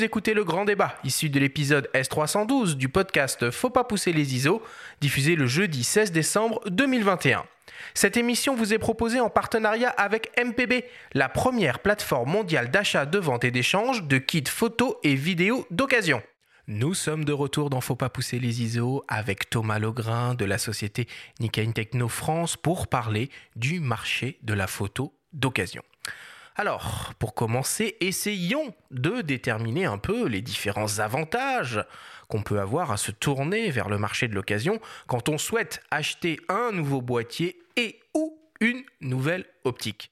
Vous écoutez le grand débat, issu de l'épisode S312 du podcast Faut pas pousser les ISO, diffusé le jeudi 16 décembre 2021. Cette émission vous est proposée en partenariat avec MPB, la première plateforme mondiale d'achat, de vente et d'échange de kits photos et vidéos d'occasion. Nous sommes de retour dans Faut pas pousser les ISO avec Thomas Logrin de la société Nikain Techno France pour parler du marché de la photo d'occasion. Alors, pour commencer, essayons de déterminer un peu les différents avantages qu'on peut avoir à se tourner vers le marché de l'occasion quand on souhaite acheter un nouveau boîtier et ou une nouvelle optique.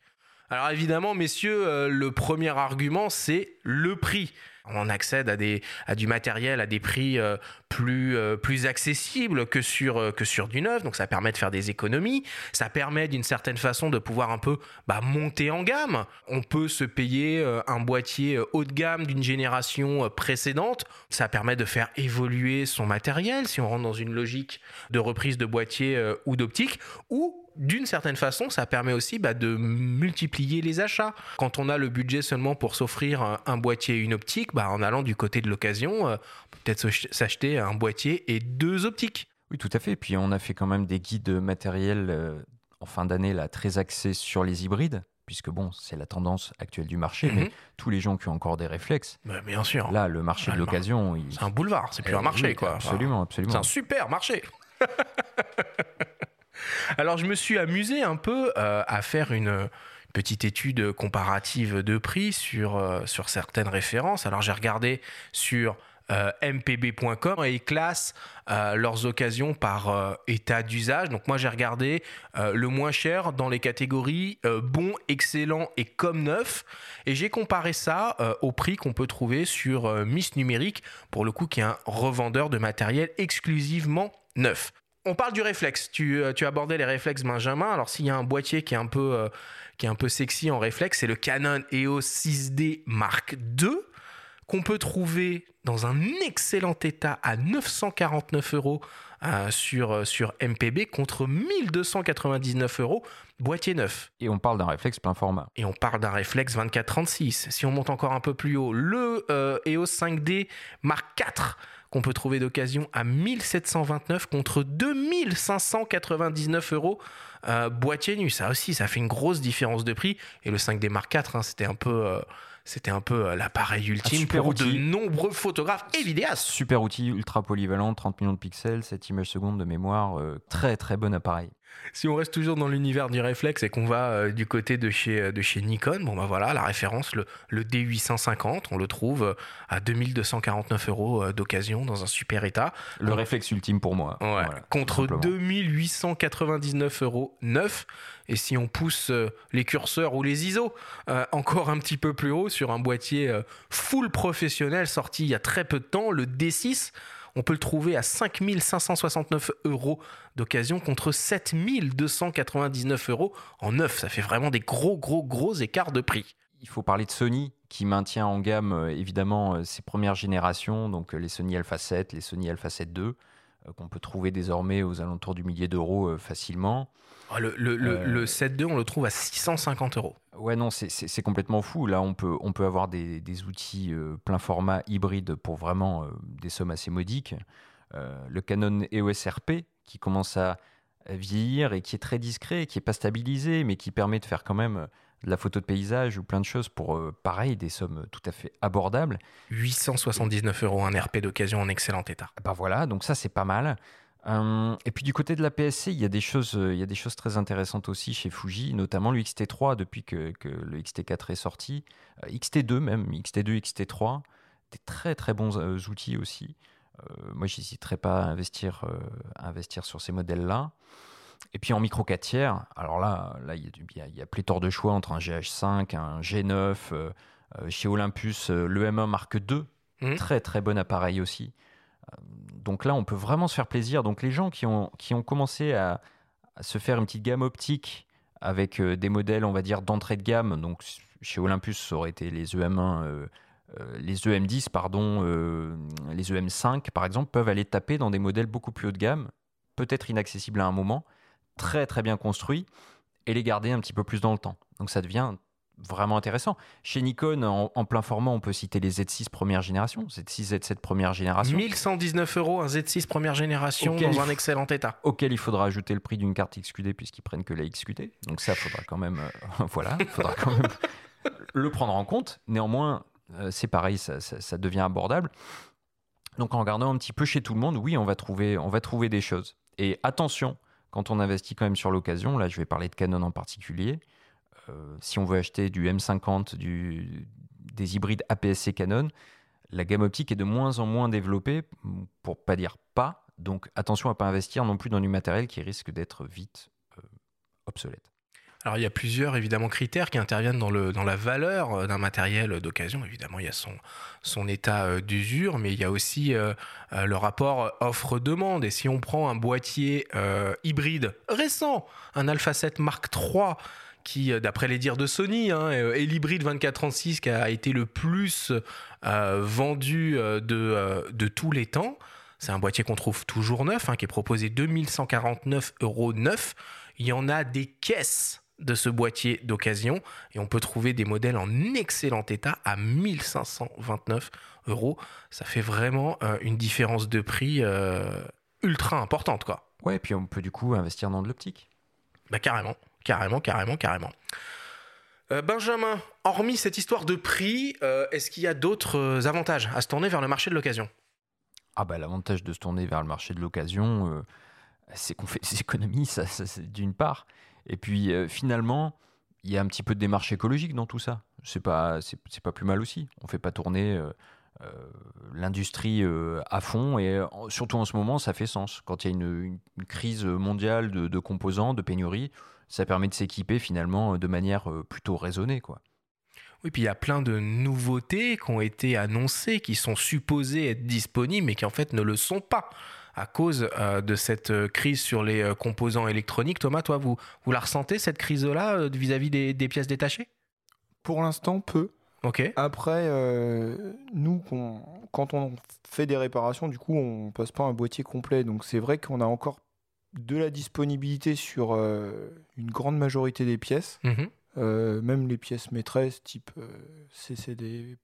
Alors évidemment, messieurs, euh, le premier argument, c'est le prix on accède à, des, à du matériel à des prix euh, plus, euh, plus accessibles que sur, euh, que sur du neuf. Donc ça permet de faire des économies. Ça permet d'une certaine façon de pouvoir un peu bah, monter en gamme. On peut se payer un boîtier haut de gamme d'une génération précédente. Ça permet de faire évoluer son matériel si on rentre dans une logique de reprise de boîtier ou d'optique. Ou d'une certaine façon, ça permet aussi bah, de multiplier les achats. Quand on a le budget seulement pour s'offrir un, boîtier et une optique, bah, en allant du côté de l'occasion, euh, peut-être s'acheter un boîtier et deux optiques. Oui, tout à fait. Puis on a fait quand même des guides matériels euh, en fin d'année là très axés sur les hybrides puisque bon, c'est la tendance actuelle du marché, mais mhm. tous les gens qui ont encore des réflexes. Bah, bien sûr. Là, le marché de l'occasion. C'est un boulevard, c'est plus un eh marché, quoi. Absolument, absolument. C'est un super marché. Alors je me suis amusé un peu euh, à faire une petite étude comparative de prix sur, euh, sur certaines références. Alors j'ai regardé sur euh, mpb.com et ils classent leurs occasions par état d'usage. Donc moi j'ai regardé le moins cher dans les catégories bon, excellent et comme neuf. Et j'ai comparé ça au prix qu'on peut trouver sur Miss Numérique, pour le coup qui est un revendeur de matériel exclusivement neuf on parle du réflexe. Tu, euh, tu abordais les réflexes Benjamin. Alors s'il y a un boîtier qui est un peu, euh, qui est un peu sexy en réflexe, c'est le Canon EOS 6D Mark II qu'on peut trouver dans un excellent état à 949 euros euh, sur, sur MPB contre 1299 euros boîtier neuf. Et on parle d'un réflexe plein format. Et on parle d'un réflexe 24-36. Si on monte encore un peu plus haut, le EOS 5D Mark IV qu'on peut trouver d'occasion à 1729 contre 2599 euros euh, boîtier nu. Ça aussi, ça fait une grosse différence de prix. Et le 5D Mark IV, hein, c'était un peu... Euh, c'était un peu euh, l'appareil ultime pour de nombreux photographes et vidéastes. Super outil, ultra polyvalent, 30 millions de pixels, 7 images secondes de mémoire, très très bon appareil. Si on reste toujours dans l'univers du réflexe et qu'on va euh, du côté de chez, euh, de chez Nikon, bon bah voilà, la référence, le, le D850, on le trouve euh, à 2249 euros d'occasion dans un super état. Le réflexe ultime pour moi. Ouais, contre 2899 euros neuf. Et si on pousse les curseurs ou les ISO encore un petit peu plus haut sur un boîtier full professionnel sorti il y a très peu de temps, le D6, on peut le trouver à 5569 euros d'occasion contre 7299 euros en neuf. Ça fait vraiment des gros, gros, gros écarts de prix. Il faut parler de Sony qui maintient en gamme euh, évidemment euh, ses premières générations, donc euh, les Sony Alpha 7, les Sony Alpha 7 II, qu'on peut trouver désormais aux alentours du millier d'euros facilement. Ah, le, le, le, 7.2, on le trouve à 650 euros. Ouais, non, c'est complètement fou. Là, on peut, on peut avoir des, des outils plein format hybride pour vraiment des sommes assez modiques. le Canon EOS RP, qui commence à vieillir et qui est très discret, qui n'est pas stabilisé, mais qui permet de faire quand même de la photo de paysage ou plein de choses pour, euh, pareil, des sommes tout à fait abordables. 879 euros un RP d'occasion en excellent état. Bah voilà, donc ça c'est pas mal. Hum, et puis du côté de la PSC, il y, a des choses, euh, il y a des choses très intéressantes aussi chez Fuji, notamment le XT3 depuis que, que le XT4 est sorti, euh, XT2 même, XT2, XT3, des très très bons outils aussi. Euh, moi, j'hésiterais pas à investir, euh, investir sur ces modèles-là. Et puis en micro 4 tiers, alors là, là il y, a, y, a pléthore de choix entre un GH5, un G9, euh, chez Olympus, le M1 Mark II, mmh. très très bon appareil aussi. donc là, on peut vraiment se faire plaisir. Donc les gens qui ont, qui ont commencé à, se faire une petite gamme optique avec des modèles, on va dire, d'entrée de gamme, donc chez Olympus, ça aurait été les EM1 euh, les EM10, pardon, euh, les EM5 par exemple, peuvent aller taper dans des modèles beaucoup plus haut de gamme, peut-être inaccessibles à un moment, très très bien construits, et les garder un petit peu plus dans le temps. Donc ça devient vraiment intéressant. Chez Nikon, en, plein format, on peut citer les Z6 première génération, Z6, Z7 première génération. 1119 euros un Z6 première génération dans un excellent état. Auquel il faudra ajouter le prix d'une carte XQD puisqu'ils prennent que la XQD. Donc ça, faudra quand même, euh, voilà, faudra quand même le prendre en compte. Néanmoins, euh, c'est pareil, ça, ça, devient abordable. Donc en regardant un petit peu chez tout le monde, oui, on va trouver, on va trouver des choses. Et attention, quand on investit quand même sur l'occasion, là je vais parler de Canon en particulier, euh, si on veut acheter du M50, du, des hybrides APS-C Canon, la gamme optique est de moins en moins développée, pour pas dire pas. Donc attention à pas investir non plus dans du matériel qui risque d'être vite euh, obsolète. Alors il y a plusieurs évidemment critères qui interviennent dans, le, dans la valeur euh, d'un matériel d'occasion. Évidemment, il y a son, son état d'usure, mais il y a aussi le rapport offre-demande. Et si on prend un boîtier hybride récent, un Alpha 7 Mark III, qui, euh, d'après les dires de Sony, hein, est euh, l'hybride 2436 qui a été le plus euh, vendu de, de tous les temps. C'est un boîtier qu'on trouve toujours neuf, hein, qui est proposé 2149 euros neuf. Il y en a des caisses de ce boîtier d'occasion et on peut trouver des modèles en excellent état à 1529 euros. Ça fait vraiment une différence de prix ultra importante, quoi. Ouais, et puis on peut du coup investir dans de l'optique. Bah carrément. Carrément, carrément, carrément. Euh, Benjamin, hormis cette histoire de prix, euh, est-ce qu'il y a d'autres euh, avantages à se tourner vers le marché de l'occasion? Ah bah l'avantage de se tourner vers le marché de l'occasion, c'est qu'on fait des économies, ça, d'une part. Et puis finalement, il y a un petit peu de démarche écologique dans tout ça. C'est pas, c'est, pas plus mal aussi. On fait pas tourner l'industrie à fond et surtout en ce moment, ça fait sens. Quand il y a une, crise mondiale de, de composants, de pénurie, ça permet de s'équiper finalement euh, de manière euh, plutôt raisonnée. Quoi. Oui, puis il y a plein de nouveautés qui ont été annoncées, qui sont supposées être disponibles, mais qui en fait ne le sont pas à cause euh, de cette crise sur les composants électroniques. Thomas, toi, vous, vous la ressentez, cette crise-là, vis-à-vis des, pièces détachées? Pour l'instant, peu. Ok. Après, nous, quand on fait des réparations, du coup, on passe pas un boîtier complet. Donc c'est vrai qu'on a encore de la disponibilité sur euh, une grande majorité des pièces, mhm. euh, même les pièces maîtresses type euh, CCD,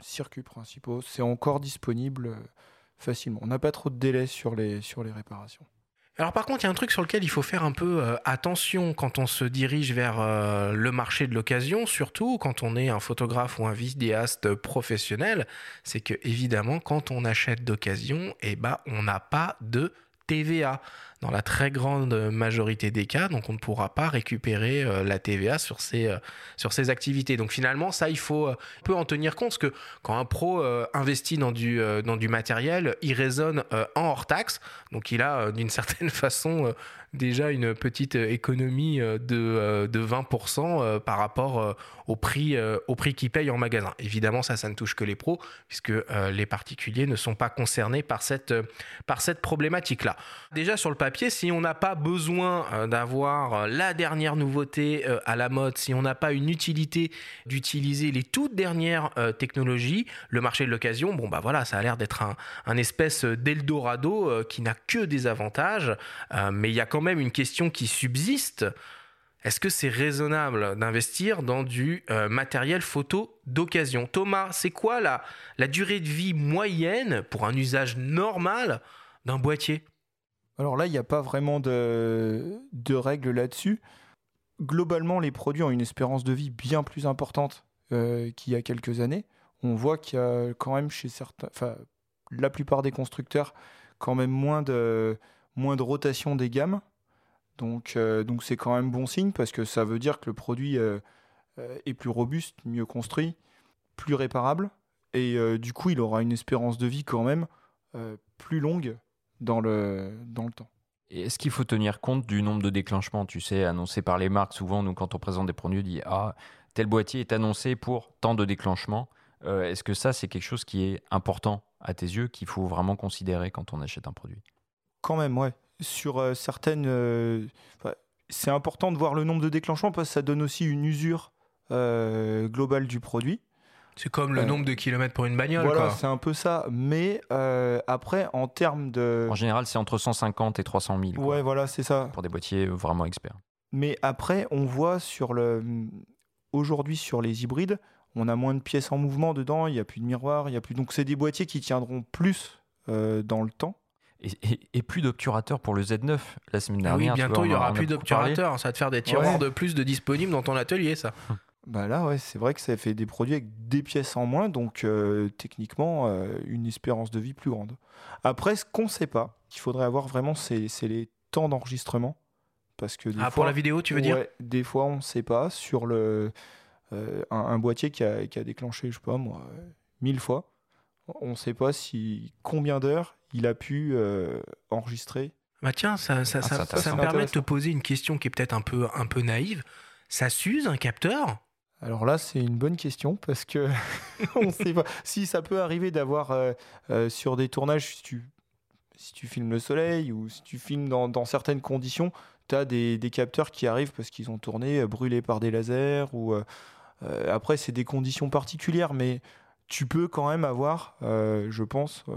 circuits principaux, c'est encore disponible facilement. On n'a pas trop de délai sur les, sur les réparations. Alors par contre, il y a un truc sur lequel il faut faire un peu attention quand on se dirige vers le marché de l'occasion, surtout quand on est un photographe ou un vidéaste professionnel, c'est que évidemment quand on achète d'occasion, eh ben, on n'a pas de TVA dans la très grande majorité des cas, donc on ne pourra pas récupérer euh, la TVA sur ces, euh, sur ces activités. Donc finalement, ça, il faut euh, peut en tenir compte, parce que quand un pro investit dans du, dans du matériel, il raisonne en hors taxe, donc il a d'une certaine façon déjà une petite économie de, de 20% par rapport au prix, au prix qu'il paye en magasin. Évidemment, ça, ça ne touche que les pros, puisque les particuliers ne sont pas concernés par cette, par cette problématique-là. Déjà sur le si on n'a pas besoin euh, d'avoir euh, la dernière nouveauté euh, à la mode, si on n'a pas une utilité d'utiliser les toutes dernières technologies, le marché de l'occasion, bon bah voilà, ça a l'air d'être un, espèce d'Eldorado qui n'a que des avantages, mais il y a quand même une question qui subsiste. Est-ce que c'est raisonnable d'investir dans du matériel photo d'occasion? Thomas, c'est quoi la, durée de vie moyenne pour un usage normal d'un boîtier? Alors là, il n'y a pas vraiment de, règles là-dessus. Globalement, les produits ont une espérance de vie bien plus importante euh, qu'il y a quelques années. On voit qu'il y a quand même chez certains, enfin, la plupart des constructeurs, quand même moins de, moins de rotation des gammes. Donc, euh, donc c'est quand même bon signe parce que ça veut dire que le produit euh, est plus robuste, mieux construit, plus réparable. Et du coup, il aura une espérance de vie quand même plus longue dans le, dans le temps. Est-ce qu'il faut tenir compte du nombre de déclenchements? Tu sais, annoncé par les marques, souvent, nous, quand on présente des produits, on dit Ah, tel boîtier est annoncé pour tant de déclenchements. Euh, est-ce que ça, c'est quelque chose qui est important à tes yeux, qu'il faut vraiment considérer quand on achète un produit? Quand même, ouais. Sur euh, certaines. Euh, c'est important de voir le nombre de déclenchements parce que ça donne aussi une usure globale du produit. C'est comme le euh, nombre de kilomètres pour une bagnole. Voilà, c'est un peu ça. Mais euh, après, en termes de. En général, c'est entre 150 et 300 000. Ouais, voilà, c'est ça. Pour des boîtiers vraiment experts. Mais après, on voit sur le. aujourd'hui sur les hybrides, on a moins de pièces en mouvement dedans, il n'y a plus de miroir, il y a plus. Donc c'est des boîtiers qui tiendront plus euh, dans le temps. Et, et- et plus d'obturateurs pour le Z9 la semaine Ah oui, dernière. tu bientôt il y aura plus d'obturateurs. Ça va te faire des tiroirs Ouais. de plus de disponibles dans ton atelier, ça. Bah là, ouais, c'est vrai que ça fait des produits avec des pièces en moins, donc euh, techniquement, euh, une espérance de vie plus grande. Après, ce qu'on ne sait pas, qu'il faudrait avoir vraiment, c'est les temps d'enregistrement. Parce que des Ah, fois, pour la vidéo, tu veux dire Ouais, Des fois, on ne sait pas sur le, euh, un, un boîtier qui a, qui a déclenché, je sais pas moi, mille fois. On ne sait pas si combien d'heures il a pu euh, enregistrer. Bah tiens, ça, ça, Ah, ça- me permet de te poser une question qui est peut-être un peu, un peu naïve. Ça s'use un capteur? Alors là, c'est une bonne question parce que on sait pas si ça peut arriver d'avoir euh, euh, sur des tournages, si tu, si tu filmes le soleil ou si tu filmes dans, dans certaines conditions, tu as des, des capteurs qui arrivent parce qu'ils ont tourné euh, brûlés par des lasers ou euh, euh, après c'est des conditions particulières, mais tu peux quand même avoir, euh, je pense, euh,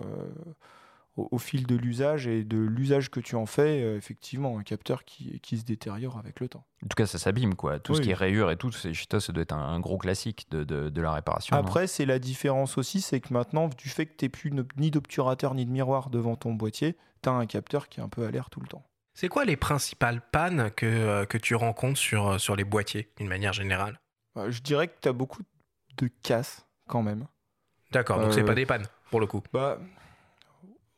au, au fil de l'usage et de l'usage que tu en fais, euh, effectivement, un capteur qui, qui se détériore avec le temps. En tout cas, ça s'abîme, quoi. Tout ce qui est rayures et tout, c'est- chez toi, ça doit être un, un gros classique de, de- de la réparation. Après, c'est la différence aussi, c'est que maintenant, du fait que tu n'es plus ni d'obturateur ni de miroir devant ton boîtier, tu as un capteur qui est un peu à l'air tout le temps. C'est quoi les principales pannes que, euh, que tu rencontres sur, sur les boîtiers, d'une manière générale? Euh, Je dirais que tu as beaucoup de casse quand même. D'accord, donc c'est Euh, pas des pannes, pour le coup. Bah,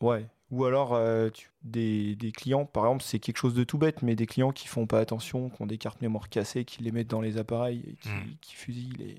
ouais. Ou alors, euh, tu- des, des clients, par exemple, c'est quelque chose de tout bête, mais des clients qui font pas attention, qui ont des cartes mémoire cassées, qui les mettent dans les appareils et qui, Hmm. qui fusillent les,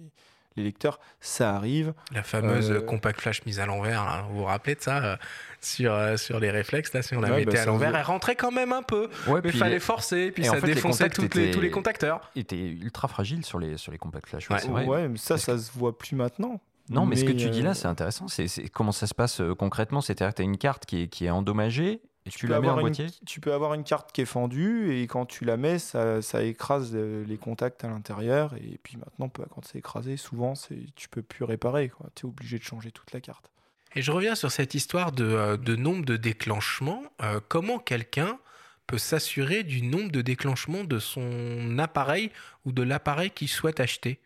les lecteurs, ça arrive. La fameuse euh, compact flash mise à l'envers, là, vous vous rappelez de ça euh, sur, euh, sur les réflexes, là, si on la Ouais, mettait bah, à l'envers, elle rentrait quand même un peu, Ouais, mais il fallait les- forcer, puis et en ça fait, défonçait toutes les- tous les contacteurs. était ultra fragile sur les, sur les compacts flash. ouais, Ouais. mais ça, Parce ça se voit plus maintenant. Non, mais, ce que tu dis euh, là, c'est intéressant. C'est c'est- comment ça se passe euh, concrètement? C'est-à-dire que tu as une carte qui est, qui est endommagée et tu, peux la mets en avoir une- boîtier? Tu peux avoir une carte qui est fendue et quand tu la mets, ça, ça écrase euh, les contacts à l'intérieur. Et puis maintenant, bah, quand c'est écrasé, souvent, c'est- tu peux plus réparer. Tu es obligé de changer toute la carte. Et je reviens sur cette histoire de, euh, de nombre de déclenchements. Euh, comment quelqu'un peut s'assurer du nombre de déclenchements de son appareil ou de l'appareil qu'il souhaite acheter?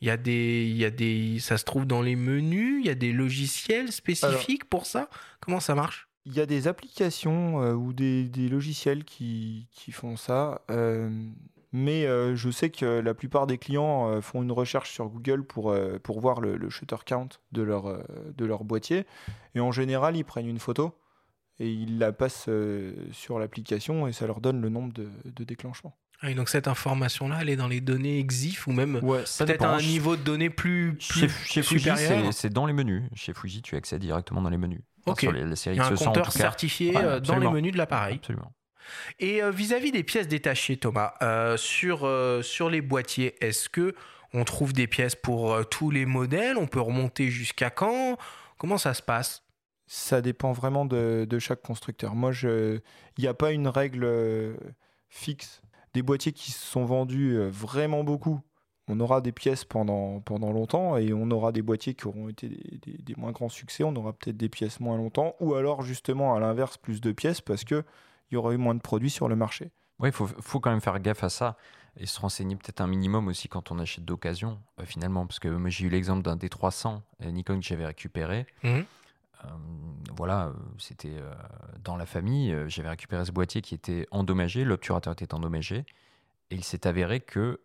Il y, a des, il y a des. Ça se trouve dans les menus, il y a des logiciels spécifiques pour ça? Comment ça marche? Il y a des applications euh, ou des, des logiciels qui, qui font ça. euh, mais euh, je sais que la plupart des clients font une recherche sur Google pour, pour voir le, le shutter count de leur, de leur boîtier. Et en général, ils prennent une photo et ils la passent sur l'application et ça leur donne le nombre de, de déclenchements. Ah, Donc cette information-là, elle est dans les données EXIF ou même Ouais, peut-être à un niveau de données plus, Chez, plus chez Fuji, supérieur c'est- c'est dans les menus. Chez Fuji, tu accèdes directement dans les menus. Enfin, Ok. Sur les, la série Il y a un XE100, en compteur certifié Ouais, euh, dans les menus de l'appareil. Absolument. Et euh, vis-à-vis des pièces détachées, Thomas, euh, sur, euh, sur les boîtiers, est-ce que on trouve des pièces pour euh, tous les modèles? On peut remonter jusqu'à quand? Comment ça se passe? Ça dépend vraiment de, de chaque constructeur. Moi, il n'y a pas une règle euh, fixe. Des boîtiers qui se sont vendus euh, vraiment beaucoup, on aura des pièces pendant, pendant longtemps et on aura des boîtiers qui auront été des, des- des moins grands succès, on aura peut-être des pièces moins longtemps ou alors justement à l'inverse plus de pièces parce qu'il y aura eu moins de produits sur le marché. Oui, il faut, faut quand même faire gaffe à ça et se renseigner peut-être un minimum aussi quand on achète d'occasion, euh, finalement. Parce que moi, j'ai eu l'exemple d'un D300 euh, Nikon que j'avais récupéré. Mhm. Euh, voilà, euh, c'était euh, dans la famille. j'avais récupéré ce boîtier qui était endommagé, l'obturateur était endommagé. Et il s'est avéré que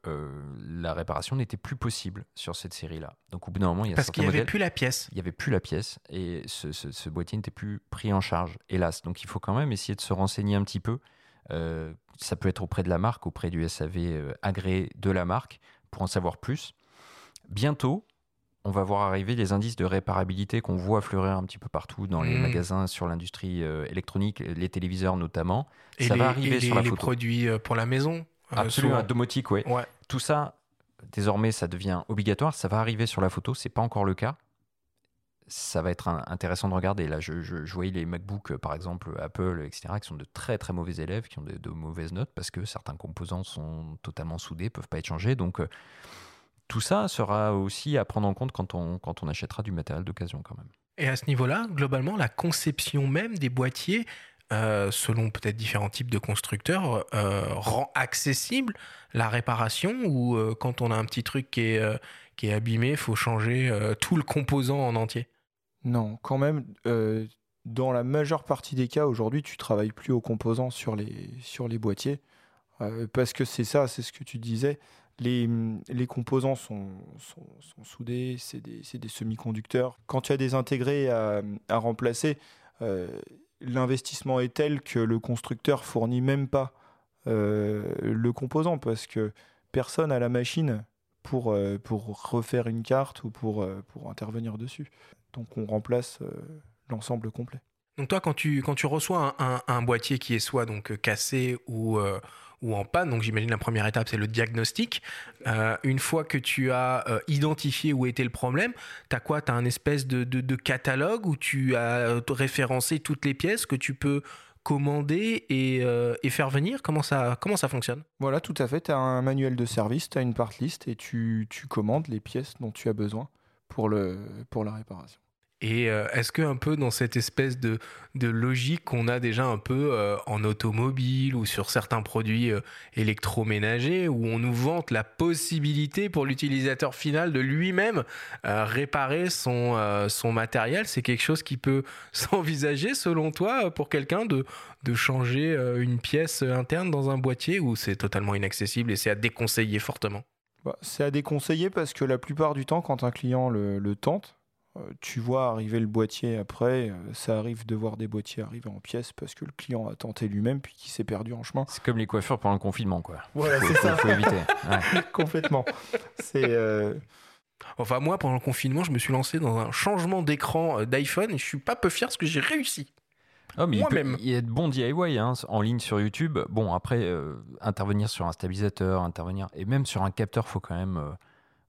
la réparation n'était plus possible sur cette série-là. Donc au bout d'un moment, il y a Parce qu'il n'y avait plus la pièce. il n'y avait plus la pièce et ce, ce- ce boîtier n'était plus pris en charge, hélas. Donc il faut quand même essayer de se renseigner un petit peu. Euh, ça peut être auprès de la marque, auprès du SAV euh, agréé de la marque, pour en savoir plus. Bientôt, on va voir arriver les indices de réparabilité qu'on voit fleurir un petit peu partout dans les Mhm. magasins sur l'industrie euh, électronique, les téléviseurs notamment. Et ça les, va arriver et sur les- la les photo. produits euh, pour la maison. euh, Absolument, domotique, ouais. Ouais. Tout ça, désormais, ça devient obligatoire. Ça va arriver sur la photo. C'est pas encore le cas. Ça va être un- intéressant de regarder. Là, je, je, je voyais les MacBooks, euh, par exemple, Apple, etc., qui sont de très très mauvais élèves, qui ont de, de mauvaises notes parce que certains composants sont totalement soudés, peuvent pas être changés. Donc, euh, tout ça sera aussi à prendre en compte quand on, quand on achètera du matériel d'occasion, quand même. Et à ce niveau-là, globalement, la conception même des boîtiers, euh, selon peut-être différents types de constructeurs, euh, rend accessible la réparation ou euh, quand on a un petit truc qui est, euh, qui est abîmé, il faut changer euh, tout le composant en entier? Non, quand même, euh, dans la majeure partie des cas, aujourd'hui, tu travailles plus aux composants sur les, sur les boîtiers. euh, parce que c'est ça, c'est ce que tu disais. Les, les composants sont, soudés, c'est des, semi-conducteurs. Quand tu as des intégrés à, à remplacer, euh, l'investissement est tel que le constructeur fournit même pas euh, le composant parce que personne a la machine pour, euh, refaire une carte ou pour, intervenir dessus. Donc on remplace l'ensemble complet. Donc toi, quand tu, reçois un, boîtier qui est soit donc cassé ou, ou en panne, donc j'imagine la première étape c'est le diagnostic. Euh, une fois que tu as euh, identifié où était le problème, tu as quoi? Tu as un espèce de, catalogue où tu as euh, référencé toutes les pièces que tu peux commander et, faire venir? Comment ça, comment ça fonctionne? Voilà, tout à fait. Tu as un manuel de service, tu as une part list et tu, tu commandes les pièces dont tu as besoin pour, le, pour la réparation. Et euh, est-ce que un peu dans cette espèce de, logique qu'on a déjà un peu euh, en automobile ou sur certains produits euh, électroménagers, où on nous vante la possibilité pour l'utilisateur final de lui-même réparer son, matériel, c'est quelque chose qui peut s'envisager selon toi pour quelqu'un de, changer une pièce interne dans un boîtier ou c'est totalement inaccessible et c'est à déconseiller fortement? Bah, c'est à déconseiller parce que la plupart du temps, quand un client le, tente, tu vois arriver le boîtier après. euh, ça arrive de voir des boîtiers arriver en pièces parce que le client a tenté lui-même puis qu'il s'est perdu en chemin. C'est comme les coiffeurs pendant le confinement, quoi. Voilà, Faut, faut- faut éviter. Ouais. complètement. C'est euh, Enfin, moi, pendant le confinement, je me suis lancé dans un changement d'écran euh, d'iPhone et je suis pas peu fier parce que j'ai réussi. Oh, mais il, Moi-même. il y a de bons DIY hein, en ligne sur YouTube. Bon, après, euh, intervenir sur un stabilisateur, intervenir. Et même sur un capteur, faut quand même. euh,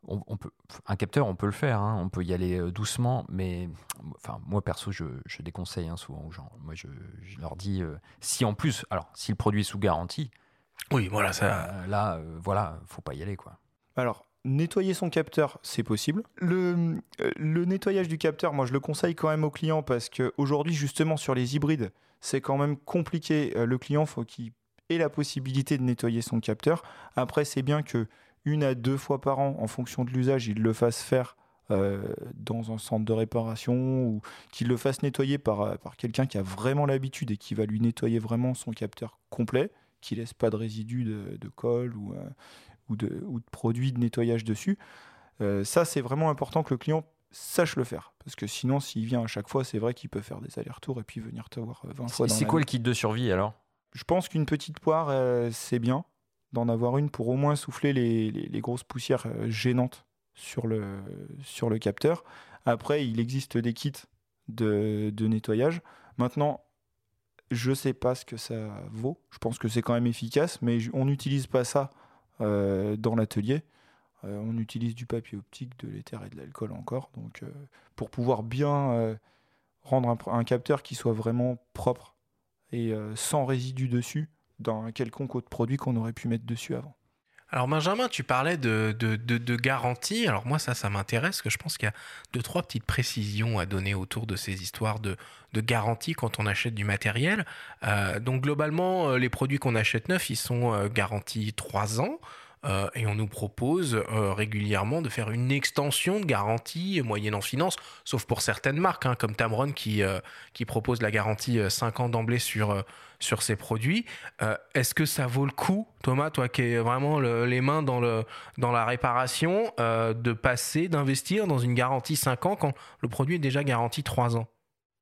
on, on peut, un capteur, on peut le faire. hein, on peut y aller euh, doucement. Mais enfin, moi, perso, je, je déconseille hein, souvent aux gens. Moi, je, je leur dis euh, si en plus. Alors, si le produit est sous garantie, Oui, voilà, ça. euh, là, euh, voilà, faut pas y aller, quoi. Alors, nettoyer son capteur, c'est possible. Le, euh, le nettoyage du capteur, moi, je le conseille quand même aux clients parce qu'aujourd'hui, justement, sur les hybrides, c'est quand même compliqué. Euh, Le client, faut qu'il ait la possibilité de nettoyer son capteur. Après, c'est bien que une à deux fois par an, en fonction de l'usage, il le fasse faire euh, dans un centre de réparation ou qu'il le fasse nettoyer par, euh, par quelqu'un qui a vraiment l'habitude et qui va lui nettoyer vraiment son capteur complet, qui laisse pas de résidus de, de colle ou, euh, ou, de, ou de produits de nettoyage dessus. Euh, ça, c'est vraiment important que le client sache le faire. Parce que sinon, s'il vient à chaque fois, c'est vrai qu'il peut faire des allers-retours et puis venir te voir euh, 20 fois C'est quoi le kit de survie alors? Je pense qu'une petite poire, euh, c'est bien d'en avoir une pour au moins souffler les, grosses poussières euh, gênantes sur le, capteur. Après, il existe des kits de, nettoyage. Maintenant, je sais pas ce que ça vaut. Je pense que c'est quand même efficace, mais on n'utilise pas ça euh, dans l'atelier. Euh, on utilise du papier optique, de l'éther et de l'alcool encore. Donc, pour pouvoir bien rendre un, capteur qui soit vraiment propre et sans résidus dessus d'un quelconque autre produit qu'on aurait pu mettre dessus avant. Alors, Benjamin, tu parlais de, de, de- garantie. Alors, moi, ça, ça m'intéresse parce que je pense qu'il y a deux, trois petites précisions à donner autour de ces histoires de, de garantie quand on achète du matériel. Euh, donc, globalement, euh, les produits qu'on achète neufs, ils sont euh, garantis 3 ans. Et on nous propose régulièrement de faire une extension de garantie moyennant finance, sauf pour certaines marques, hein, comme Tamron qui, qui propose la garantie 5 ans d'emblée sur, sur ses produits. Euh, Est-ce que ça vaut le coup, Thomas, toi qui es vraiment le- les mains dans, le, dans la réparation, euh, de passer, d'investir dans une garantie 5 ans quand le produit est déjà garanti 3 ans?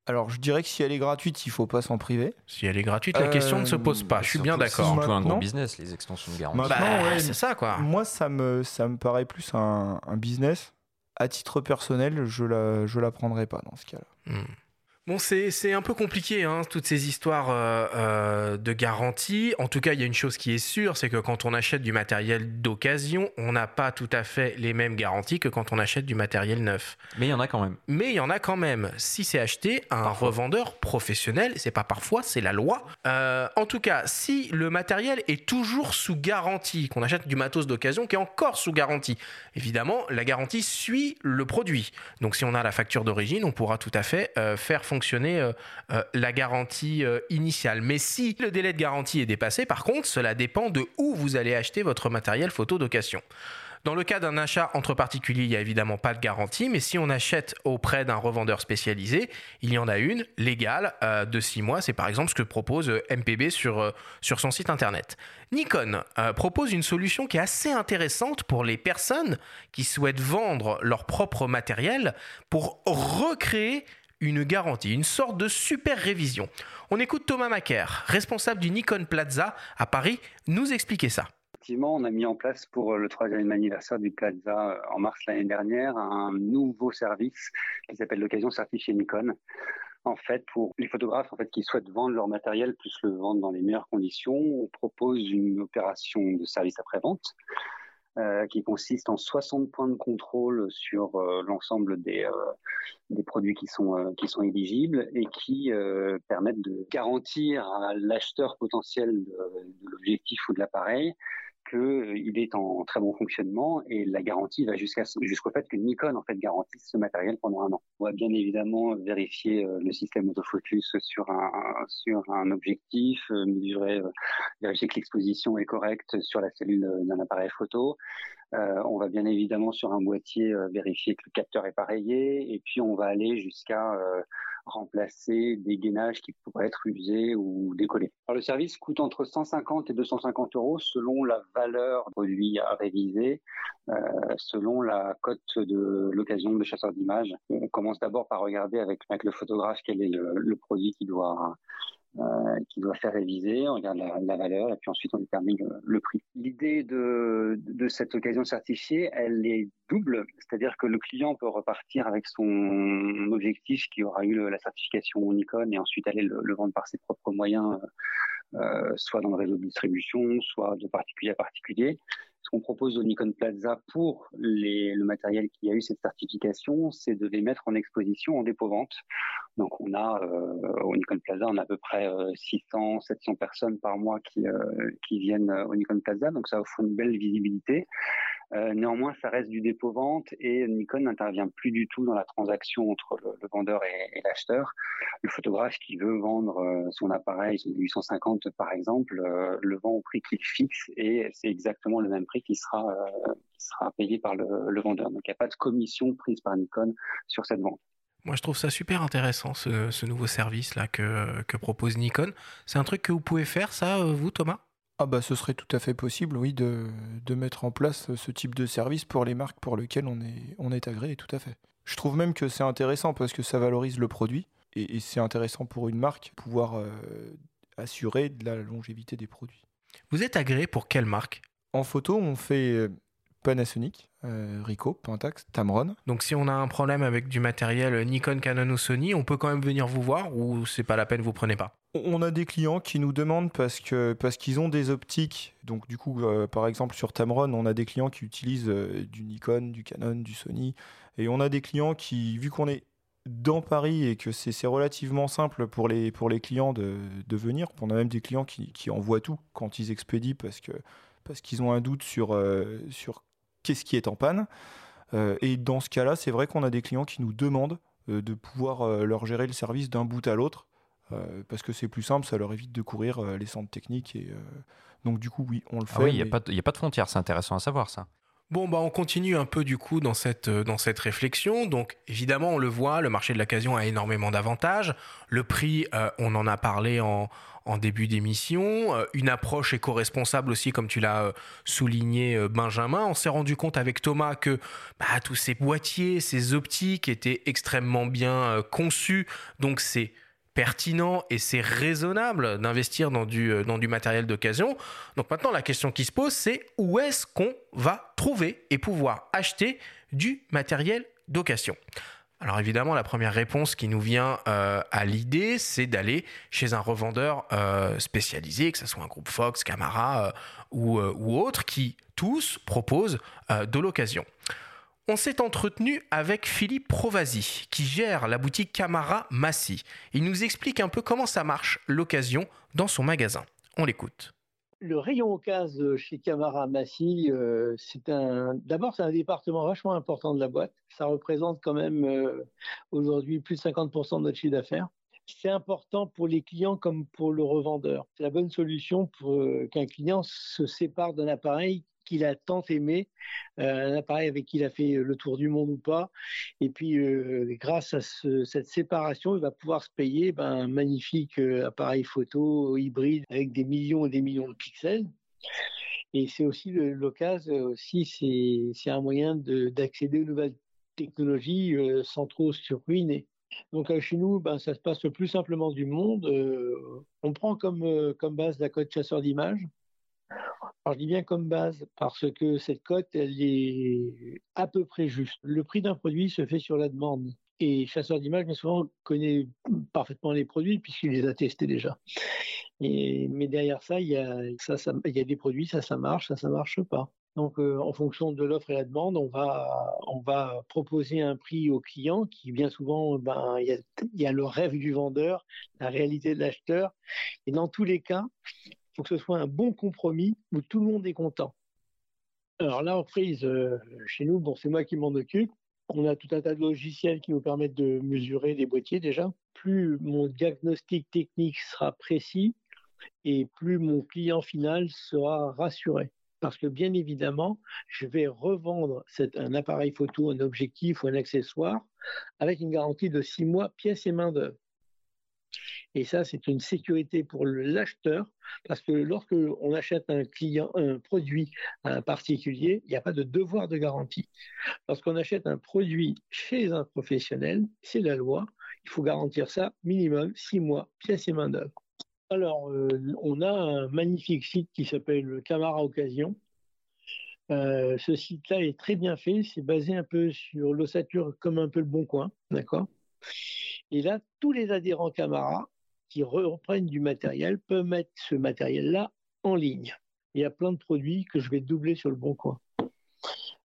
Alors, je dirais que si elle est gratuite, il faut pas s'en priver. Si elle est gratuite, la question ne se pose pas. Je suis bien Surtout- d'accord. C'est surtout un gros business, les extensions de garantie. Maintenant, Bah, ouais, c'est ça, quoi. Moi, ça me, ça me paraît plus un, un business. À titre personnel, je la, je la prendrai pas dans ce cas-là. Hmm. Bon, c'est c'est un peu compliqué, hein, toutes ces histoires euh, euh, de garantie. En tout cas, il y a une chose qui est sûre, c'est que quand on achète du matériel d'occasion, on n'a pas tout à fait les mêmes garanties que quand on achète du matériel neuf. Mais il y en a quand même. Mais il y en a quand même. Si c'est acheté à un Parfois. revendeur professionnel, c'est pas parfois, c'est la loi. Euh, en tout cas, si le matériel est toujours sous garantie, qu'on achète du matos d'occasion qui est encore sous garantie, évidemment, la garantie suit le produit. Donc si on a la facture d'origine, on pourra tout à fait faire fonctionner la garantie initiale. Mais si le délai de garantie est dépassé, par contre, cela dépend de où vous allez acheter votre matériel photo d'occasion. Dans le cas d'un achat entre particuliers, il n'y a évidemment pas de garantie, mais si on achète auprès d'un revendeur spécialisé, il y en a une légale euh, de 6 mois. C'est par exemple ce que propose euh, MPB sur, euh, sur son site internet. Nikon propose une solution qui est assez intéressante pour les personnes qui souhaitent vendre leur propre matériel pour recréer une garantie, une sorte de super révision. On écoute Thomas Macaire, responsable du Nikon Plaza à Paris, nous expliquer ça effectivement, on a mis en place pour le troisième anniversaire du Plaza euh, en mars l'année dernière un nouveau service qui s'appelle l'occasion certifiée Nikon. En fait, pour les photographes en fait, qui souhaitent vendre leur matériel, plus le vendre dans les meilleures conditions, on propose une opération de service après-vente euh, qui consiste en 60 points de contrôle sur euh, l'ensemble des, euh, des produits qui sont, qui sont éligibles et qui permettent de garantir à l'acheteur potentiel de l'objectif ou de l'appareil qu'il est en très bon fonctionnement et la garantie va jusqu'à jusqu'au fait que Nikon en garantisse ce matériel pendant un an. On va bien évidemment vérifier le système autofocus sur sur un objectif, mesurer, vérifier que l'exposition est correcte sur la cellule d'un appareil photo, euh, on va bien évidemment sur un boîtier euh, vérifier que le capteur est pareillé et puis on va aller jusqu'à euh, remplacer des gainages qui pourraient être usés ou décollés. Le service coûte entre 150 et 250 euros selon la valeur du produit à réviser, selon la cote de l'occasion de chasseur d'images. On commence d'abord par regarder avec, le photographe quel est le produit qui doit qui doit faire réviser, on regarde la, valeur et puis ensuite on détermine le, prix. L'idée de, de, cette occasion certifiée, elle est double, c'est-à-dire que le client peut repartir avec son objectif qui aura eu la certification Nikon et ensuite aller le, vendre par ses propres moyens, euh, soit dans le réseau de distribution, soit de particulier à particulier. Ce qu'on propose au Nikon Plaza pour le matériel qui a eu cette certification, c'est de les mettre en exposition en dépôt-vente. Donc on a euh, au Nikon Plaza, on a à peu près 600, euh, 700 personnes par mois qui, euh, viennent au Nikon Plaza, donc ça offre une belle visibilité. Néanmoins, ça reste du dépôt-vente et Nikon n'intervient plus du tout dans la transaction entre le, vendeur et, l'acheteur. Le photographe qui veut vendre son appareil, son 850 par exemple, le vend au prix qu'il fixe et c'est exactement le même prix qui sera, qui sera payé par le, vendeur. Donc il n'y a pas de commission prise par Nikon sur cette vente. Moi, je trouve ça super intéressant, ce, ce nouveau service-là que, que propose Nikon. C'est un truc que vous pouvez faire, ça, vous, Thomas? Ah bah ce serait tout à fait possible, oui, de, de, mettre en place ce type de service pour les marques pour lesquelles on est, on est agréé, tout à fait. Je trouve même que c'est intéressant parce que ça valorise le produit et, c'est intéressant pour une marque pouvoir euh, assurer de la longévité des produits. Vous êtes agréé pour quelle marque? En photo, on fait euh, Panasonic, euh, Ricoh, Pentax, Tamron. Donc si on a un problème avec du matériel Nikon, Canon ou Sony, on peut quand même venir vous voir ou c'est pas la peine, vous prenez pas? On a des clients qui nous demandent parce que parce qu'ils ont des optiques. Donc du coup, euh, par exemple sur Tamron, on a des clients qui utilisent euh, du Nikon, du Canon, du Sony, et on a des clients qui, vu qu'on est dans Paris et que c'est relativement simple pour les, pour les clients de, venir, on a même des clients qui, envoient tout quand ils expédient parce que parce qu'ils ont un doute sur, euh, sur qu'est-ce qui est en panne. et dans ce cas-là, c'est vrai qu'on a des clients qui nous demandent de pouvoir leur gérer le service d'un bout à l'autre euh, parce que c'est plus simple, ça leur évite de courir euh, les centres techniques. Et, euh, donc du coup, oui, on le ah fait. oui, il n'y a, a, pas de frontières, c'est intéressant à savoir ça. Bon, bah, on continue un peu du coup dans cette, dans cette réflexion. Donc, évidemment, on le voit, le marché de l'occasion a énormément d'avantages. Le prix, on en a parlé en, en début d'émission. une approche éco-responsable aussi, comme tu l'as souligné, Benjamin. On s'est rendu compte avec Thomas que bah, tous ces boîtiers, ces optiques étaient extrêmement bien conçus. Donc, c'est pertinent et c'est raisonnable d'investir dans du, euh, dans du matériel d'occasion. Donc maintenant, la question qui se pose, c'est où est-ce qu'on va trouver et pouvoir acheter du matériel d'occasion? Alors évidemment, la première réponse qui nous vient euh, à l'idée, c'est d'aller chez un revendeur euh, spécialisé, que ce soit un groupe Fox, Camara ou, ou autre, qui tous proposent de l'occasion. On s'est entretenu avec Philippe Provasi, qui gère la boutique Camara Massy. Il nous explique un peu comment ça marche l'occasion dans son magasin. On l'écoute. le rayon occasion chez Camara Massy, euh, c'est un. D'abord, c'est un département vachement important de la boîte. Ça représente quand même euh, aujourd'hui plus de 50% de notre chiffre d'affaires. C'est important pour les clients comme pour le revendeur. C'est la bonne solution pour euh, qu'un client se sépare d'un appareil qu'il a tant aimé, un appareil avec qui il a fait le tour du monde ou pas. Et puis, grâce à cette séparation, il va pouvoir se payer ben, un magnifique appareil photo hybride avec des millions et des millions de pixels. Et c'est aussi l'occasion, aussi c'est un moyen d'accéder aux nouvelles technologies sans trop se ruiner. Donc chez nous, ben, ça se passe le plus simplement du monde. on prend comme, comme base la code chasseur d'images. Alors, je dis bien comme base parce que cette cote, elle est à peu près juste. Le prix d'un produit se fait sur la demande. Et chasseur d'images, mais souvent, connaît parfaitement les produits puisqu'il les a testés déjà. Et, mais derrière ça, il y, a, ça, il y a des produits, ça, ça marche, ça, ça marche pas. Donc, euh, en fonction de l'offre et la demande, on va, proposer un prix au client qui, bien souvent, ben, il y a le rêve du vendeur, la réalité de l'acheteur. Et dans tous les cas, faut que ce soit un bon compromis où tout le monde est content. Alors là, en prise, euh, chez nous, bon, c'est moi qui m'en occupe. On a tout un tas de logiciels qui nous permettent de mesurer les boîtiers déjà. Plus mon diagnostic technique sera précis et plus mon client final sera rassuré. Parce que bien évidemment, je vais revendre un appareil photo, un objectif ou un accessoire avec une garantie de six mois, pièces et main d'œuvre. Et ça, c'est une sécurité pour l'acheteur, parce que lorsque on achète un client, un produit à un particulier, il n'y a pas de devoir de garantie. Lorsqu'on achète un produit chez un professionnel, c'est la loi. Il faut garantir ça minimum six mois, pièces et main d'œuvre. Alors, euh, on a un magnifique site qui s'appelle Camara Occasion. Euh, ce site-là est très bien fait. C'est basé un peu sur l'ossature, comme un peu le Bon Coin, d'accord? Et là, tous les adhérents Camara qui reprennent du matériel peuvent mettre ce matériel-là en ligne. Il y a plein de produits que je vais doubler sur le bon coin.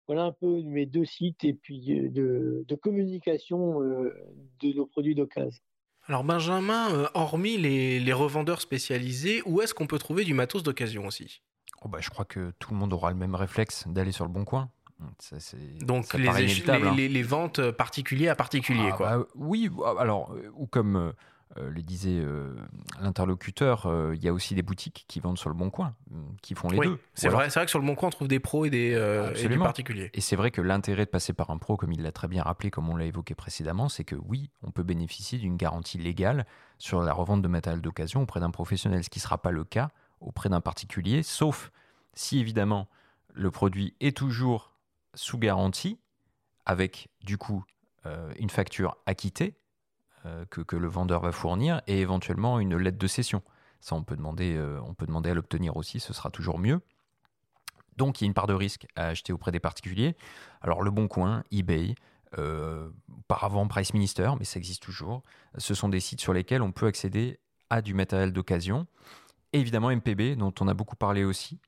Voilà un peu mes deux sites et puis euh, de, communication euh, de nos produits d'occasion. Alors Benjamin, euh, hormis les, revendeurs spécialisés, où est-ce qu'on peut trouver du matos d'occasion aussi? Oh bah, Je crois que tout le monde aura le même réflexe d'aller sur le bon coin. Donc les, hein. les, les, ventes particuliers à particulier, ah, quoi. Bah, oui, alors, euh, ou comme euh, euh, le disait l'interlocuteur, il y a aussi des boutiques qui vendent sur le bon coin, qui font les deux. C'est vrai, vrai que sur le bon coin, on trouve des pros et des, et particuliers. Et c'est vrai que l'intérêt de passer par un pro, comme il l'a très bien rappelé, comme on l'a évoqué précédemment, c'est que oui, on peut bénéficier d'une garantie légale sur la revente de matériel d'occasion auprès d'un professionnel, ce qui ne sera pas le cas auprès d'un particulier, sauf si évidemment le produit est toujours sous garantie, avec du coup euh, une facture acquittée euh, que, le vendeur va fournir et éventuellement une lettre de cession. Ça, on peut demander, euh, on peut demander à l'obtenir aussi, ce sera toujours mieux. Donc, il y a une part de risque à acheter auprès des particuliers. Alors, Le Bon Coin, eBay, auparavant Price Minister, mais ça existe toujours. Ce sont des sites sur lesquels on peut accéder à du matériel d'occasion. évidemment, MPB, dont on a beaucoup parlé aussi,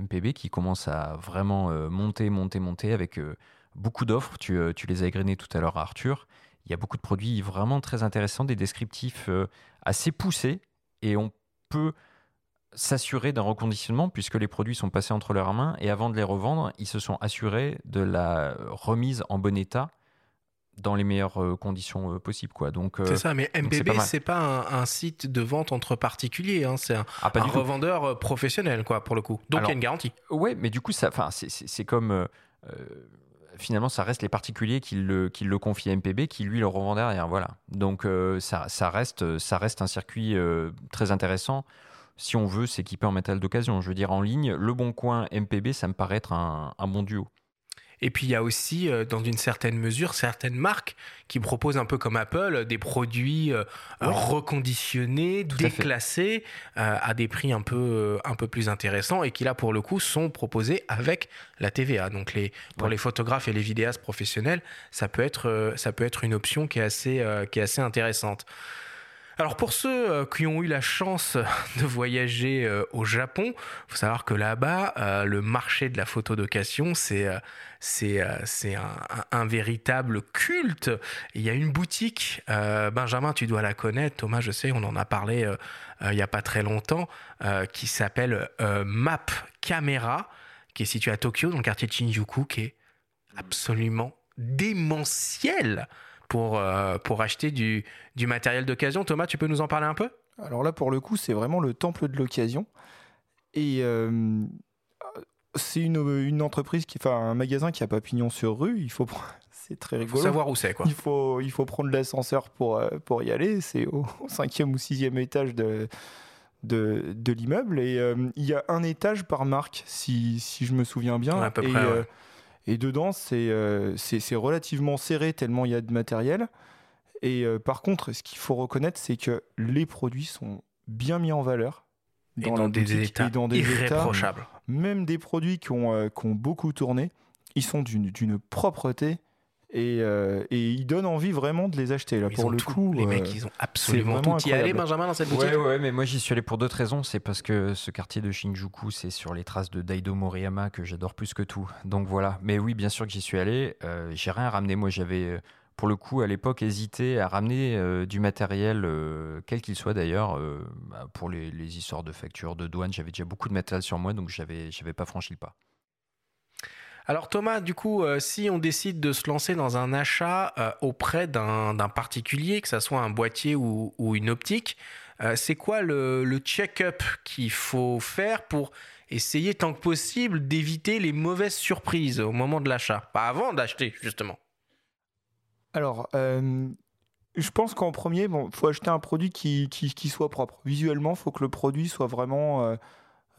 MPB qui commence à vraiment euh, monter, monter, monter avec euh, beaucoup d'offres. Tu, euh, tu, les as égrenés tout à l'heure, Arthur. Il y a beaucoup de produits vraiment très intéressants, des descriptifs assez poussés et on peut s'assurer d'un reconditionnement puisque les produits sont passés entre leurs mains et avant de les revendre, ils se sont assurés de la remise en bon état dans les meilleures euh, conditions euh, possibles. Quoi. Donc, euh, c'est ça, mais MPB, c'est pas, pas un, site de vente entre particuliers, hein, c'est un, ah, revendeur professionnel, quoi, pour le coup. Donc il y a une garantie. Oui, mais du coup, ça, c'est comme. finalement, ça reste les particuliers qui le, qui le confient à MPB, qui lui le revend derrière. Voilà. Donc ça, ça, reste, ça reste un circuit très intéressant si on veut s'équiper en métal d'occasion. Je veux dire, en ligne, Le Bon Coin, MPB, ça me paraît être un, un bon duo. Et puis il y a aussi, euh, dans une certaine mesure, certaines marques qui proposent un peu comme Apple des produits euh, reconditionnés, déclassés euh, à des prix un peu, un peu plus intéressants et qui là pour le coup sont proposés avec la TVA. Donc les, pour les photographes et les vidéastes professionnels, ça peut être, ça peut être une option qui est assez, qui est assez intéressante. Alors pour ceux euh, qui ont eu la chance de voyager euh, au Japon, faut savoir que là-bas, euh, le marché de la photo d'occasion, c'est c'est c'est un, un, véritable culte. Il y a une boutique, Benjamin, tu dois la connaître, Thomas, je sais, on en a parlé il n'y a pas très longtemps, qui s'appelle Map Camera, qui est située à Tokyo, dans le quartier de Shinjuku, qui est absolument démentiel pour, euh, pour acheter du, du matériel d'occasion. Thomas, tu peux nous en parler un peu? Alors là, pour le coup, c'est vraiment le temple de l'occasion. Et euh, c'est une, une, entreprise, qui, enfin un magasin qui a pas pignon sur rue. Il faut c'est très rigolo. Il faut savoir où c'est quoi. Il faut, il faut prendre l'ascenseur pour, euh, pour y aller. C'est au, cinquième ou sixième étage de, de, de l'immeuble. Et il y a un étage par marque, si, si je me souviens bien. à peu et, près, et dedans, euh, c'est relativement serré tellement il y a de matériel. Et euh, par contre, ce qu'il faut reconnaître, c'est que les produits sont bien mis en valeur. Dans et, dans des états dans des irréprochables. même des produits qui ont, euh, qui ont beaucoup tourné, ils sont d'une propreté et, euh, et, ils donnent envie vraiment de les acheter. Là, pour le coup, les mecs, ils ont absolument tout. Y aller, Benjamin, dans cette boutique Ouais, ouais, mais moi j'y suis allé pour d'autres raisons. C'est parce que ce quartier de Shinjuku, c'est sur les traces de Daido Moriyama que j'adore plus que tout. Donc voilà. Mais oui, bien sûr que j'y suis allé. Euh, j'ai rien ramené. Moi, j'avais, euh, pour le coup, à l'époque, hésité à ramener du matériel, quel qu'il soit d'ailleurs, bah, pour les, les, histoires de factures, de douane. J'avais déjà beaucoup de matériel sur moi, donc j'avais, j'avais pas franchi le pas. Alors Thomas, du coup, euh, si on décide de se lancer dans un achat euh, auprès d'un particulier, que ce soit un boîtier ou, une optique, euh, c'est quoi le, check-up qu'il faut faire pour essayer tant que possible d'éviter les mauvaises surprises au moment de l'achat? Pas avant d'acheter, justement. Alors, je pense qu'en premier, il faut acheter un produit qui, qui soit propre. Visuellement, il faut que le produit soit vraiment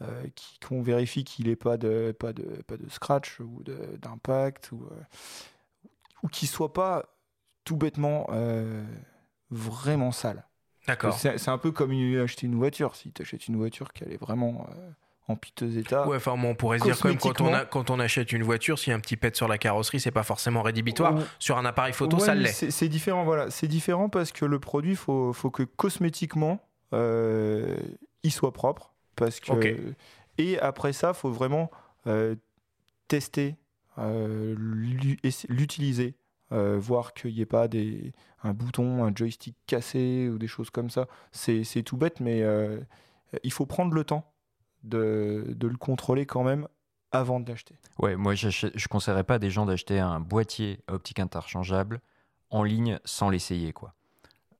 euh, qu'on vérifie qu'il n'ait pas de, pas, de, pas de scratch ou d'impact, ou, euh, ou qu'il soit pas tout bêtement euh, vraiment sale. D'accord. C'est un peu comme acheter une voiture. Si tu achètes une voiture qui est vraiment en piteux état. Ouais, enfin, on pourrait se dire quand quand on, a, quand on achète une voiture, s'il y a un petit pet sur la carrosserie, c'est pas forcément rédhibitoire. Sur un appareil photo, ça l'est. C'est différent, voilà. C'est différent parce que le produit, faut, faut que cosmétiquement, il soit propre. Parce que... Et après ça, il faut vraiment euh, tester, euh, l'utiliser, euh, voir qu'il n'y ait pas des, un bouton, un joystick cassé ou des choses comme ça. C'est tout bête, mais il faut prendre le temps de, de le contrôler quand même avant de l'acheter. Ouais, moi je ne conseillerais pas à des gens d'acheter un boîtier optique interchangeable en ligne sans l'essayer quoi.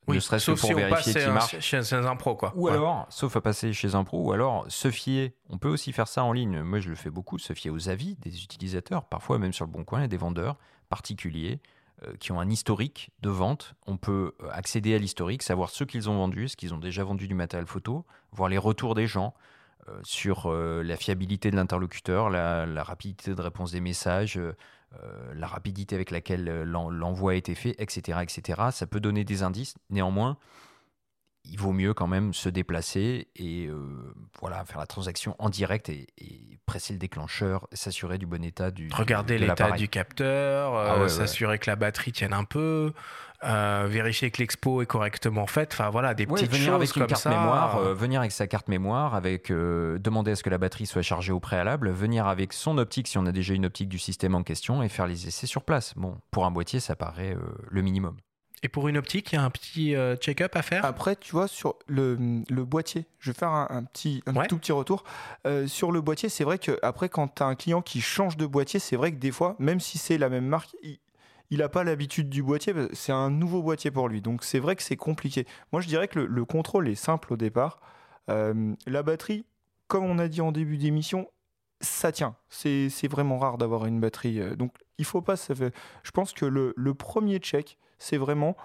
Oui, ne serait-ce que pour vérifier qu'il marche. Chez, un pro, quoi. Ou alors, sauf à passer chez un pro, ou alors se fier. On peut aussi faire ça en ligne. Moi, je le fais beaucoup, se fier aux avis des utilisateurs. Parfois, même sur le Bon Coin, il y a des vendeurs particuliers euh, qui ont un historique de vente. On peut euh, accéder à l'historique, savoir ce qu'ils ont vendu, ce qu'ils ont déjà vendu du matériel photo, voir les retours des gens euh, sur la fiabilité de l'interlocuteur, la, la, rapidité de réponse des messages euh, la rapidité avec laquelle euh, l'envoi a été fait, etc., etc. Ça peut donner des indices. Néanmoins, il vaut mieux quand même se déplacer et euh, voilà faire la transaction en direct et, presser le déclencheur, s'assurer du bon état du regarder l'état du capteur, ah s'assurer que la batterie tienne un peu, euh, vérifier que l'expo est correctement faite. Enfin voilà, des petites venir choses avec une carte mémoire, euh, venir avec sa carte mémoire, avec euh, demander à ce que la batterie soit chargée au préalable, venir avec son optique si on a déjà une optique du système en question et faire les essais sur place. Bon, pour un boîtier, ça paraît le minimum. Et pour une optique, il y a un petit check-up à faire? Après, tu vois, sur le, le boîtier, je vais faire un, petit, un tout petit retour. sur le boîtier, c'est vrai que après, quand tu as un client qui change de boîtier, c'est vrai que des fois, même si c'est la même marque, il n'a pas l'habitude du boîtier, c'est un nouveau boîtier pour lui. Donc c'est vrai que c'est compliqué. Moi je dirais que le, contrôle est simple au départ. Euh, la batterie, comme on a dit en début d'émission, ça tient. C'est vraiment rare d'avoir une batterie. Euh, donc il faut pas. Ça je pense que le, premier check, c'est vraiment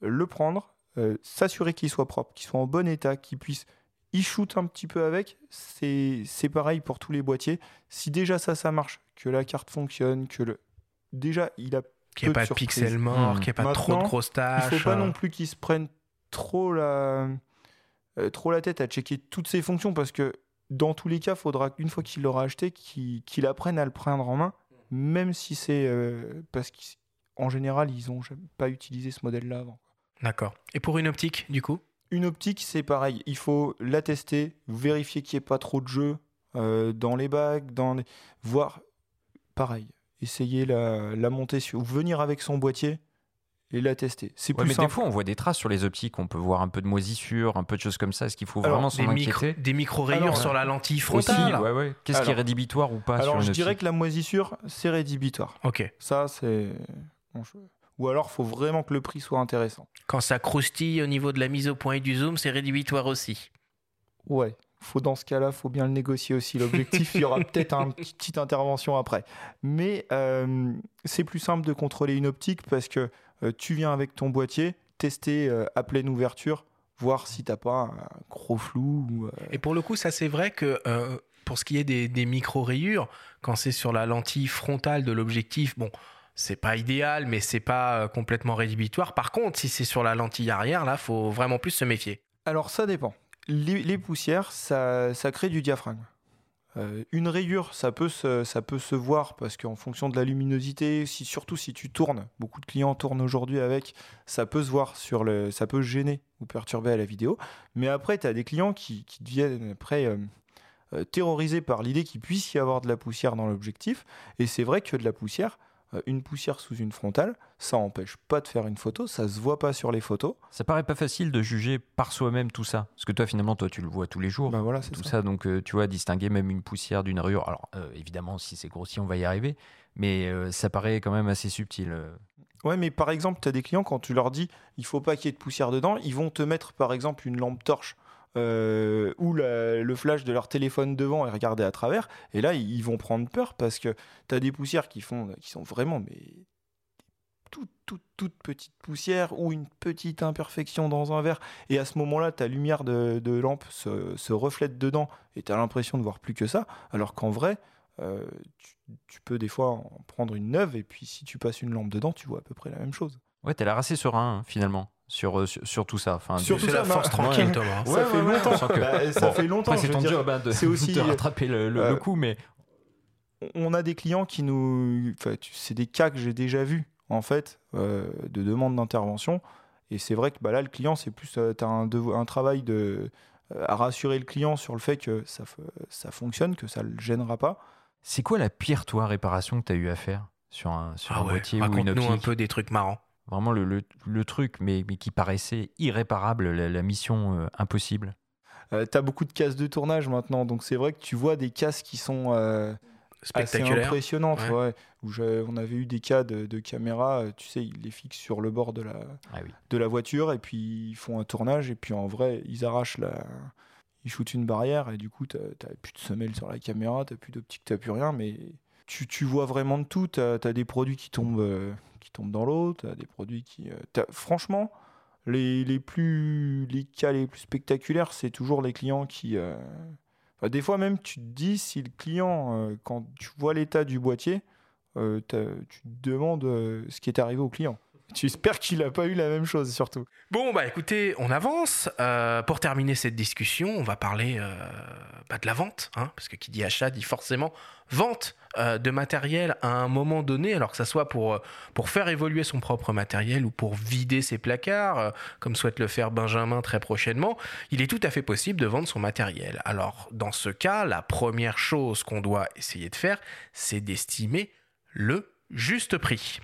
le prendre, euh, s'assurer qu'il soit propre, qu'il soit en bon état, qu'il puisse y shoot un petit peu avec. C'est pareil pour tous les boîtiers. Si déjà ça, ça marche, que la carte fonctionne, que le, déjà, il a qu'il n'y ait pas de pixels morts, mmh. qu'il n'y ait pas trop de grosses tâches. Il ne faut pas non plus qu'il se prenne trop la, euh, trop la tête à checker toutes ses fonctions parce que dans tous les cas, il faudra qu'une fois qu'il l'aura acheté, qu'il apprenne à le prendre en main, même si c'est euh, parce qu'en général, ils n'ont pas utilisé ce modèle-là avant. D'accord. Et pour une optique, du coup? Une optique, c'est pareil. Il faut la tester, vérifier qu'il n'y ait pas trop de jeu euh, dans les bagues, dans les... voir. Pareil. Essayer la, la monter sur. ou venir avec son boîtier et la tester. C'est Ouais, plus mais simple. des fois, on voit des traces sur les optiques. On peut voir un peu de moisissure, un peu de choses comme ça. Est-ce qu'il faut Alors, vraiment Des, s'en micro, inquiéter? des micro-rayures sur la lentille Aussi, frontale? ouais, ouais. Qu'est-ce qui est rédhibitoire ou pas sur Alors, une je dirais optique que la moisissure, c'est rédhibitoire. Ok. Ça, c'est. bon, je- Ou alors, faut vraiment que le prix soit intéressant. Quand ça croustille au niveau de la mise au point et du zoom, c'est rédhibitoire aussi. Ouais. Faut dans ce cas-là, faut bien le négocier aussi. L'objectif, il y aura peut-être une petite intervention après. Mais euh, c'est plus simple de contrôler une optique parce que euh, tu viens avec ton boîtier, tester euh, à pleine ouverture, voir si t'as pas un gros flou. Ou, Et pour le coup, ça c'est vrai que pour ce qui est des, des micro-rayures, quand c'est sur la lentille frontale de l'objectif, bon, c'est pas idéal, mais c'est pas complètement rédhibitoire. Par contre, si c'est sur la lentille arrière, là, faut vraiment plus se méfier. Alors ça dépend. Les, poussières, ça, ça crée du diaphragme. Euh, une rayure, ça peut, se, ça peut se voir parce qu'en fonction de la luminosité, si, surtout si tu tournes, beaucoup de clients tournent aujourd'hui avec, ça peut se voir, sur le, ça peut gêner ou perturber à la vidéo. Mais après, tu as des clients qui, qui deviennent après euh, euh, terrorisés par l'idée qu'il puisse y avoir de la poussière dans l'objectif. Et c'est vrai que de la poussière, une poussière sous une frontale, ça empêche pas de faire une photo, ça se voit pas sur les photos. Ça paraît pas facile de juger par soi-même tout ça. Parce que toi, finalement, toi, tu le vois tous les jours. Ben voilà, c'est tout ça. ça. donc euh, tu vois, distinguer même une poussière d'une rayure. Alors, euh, évidemment, si c'est grossi, on va y arriver. Mais euh, ça paraît quand même assez subtil. euh. Ouais, mais par exemple, tu as des clients, quand tu leur dis il faut pas qu'il y ait de poussière dedans, ils vont te mettre par exemple une lampe torche euh, ou le flash de leur téléphone devant et regarder à travers. Et là, ils vont prendre peur parce que tu as des poussières qui, font, qui sont vraiment mais, toutes, toutes, toutes petites poussières ou une petite imperfection dans un verre. Et à ce moment-là, ta lumière de, lampe se, reflète dedans et tu as l'impression de voir plus que ça. Alors qu'en vrai, euh, tu, peux des fois en prendre une neuve et puis si tu passes une lampe dedans, tu vois à peu près la même chose. Ouais, t'as l'air assez serein, finalement, sur, euh, sur, sur tout ça. Enfin, Sur tout ça, la force ma- tranquille, Ouais. Thomas. ça fait longtemps. que- Bah, ça Bon, fait longtemps. Après, c'est ton dire, job hein, de, aussi- de rattraper le, le- euh, le coup, mais on a des clients qui nous. C'est des cas que j'ai déjà vus, en fait, euh, de demande d'intervention. Et c'est vrai que bah, là, le client, c'est plus. tu as un, devo- un travail de, euh, à rassurer le client sur le fait que ça, ça fonctionne, que ça ne le gênera pas. c'est quoi la pire, toi, réparation que tu as eu à faire sur un, sur Ah un ouais, boîtier ou une raconte-nous un peu des trucs marrants. Vraiment le, le, le truc, mais, mais qui paraissait irréparable, la, la mission euh, impossible. tu as beaucoup de cases de tournage maintenant, donc c'est vrai que tu vois des cases qui sont euh, assez impressionnantes. Ouais. ouais, où on avait eu des cas de, de caméra, euh, tu sais, ils les fixent sur le bord de la, Ah oui. de la voiture et puis ils font un tournage et puis en vrai ils arrachent la ils shootent une barrière et du coup t'as plus de semelle sur la caméra t'as plus d'optique t'as plus rien mais tu, tu vois vraiment de tout t'as as des produits qui tombent euh, dans l'eau t'as des produits qui euh, franchement les, les plus les cas les plus spectaculaires c'est toujours les clients qui euh, des fois même tu te dis si le client euh, quand tu vois l'état du boîtier euh, tu te demandes ce qui est arrivé au client tu espères qu'il n'a pas eu la même chose, surtout. Bon, bah écoutez, on avance. Euh, pour terminer cette discussion, on va parler euh, bah, de la vente, hein, parce que qui dit achat dit forcément vente euh, de matériel à un moment donné, alors que ça soit pour, pour faire évoluer son propre matériel ou pour vider ses placards, comme souhaite le faire Benjamin très prochainement, il est tout à fait possible de vendre son matériel. Alors, dans ce cas, la première chose qu'on doit essayer de faire, c'est d'estimer le juste prix.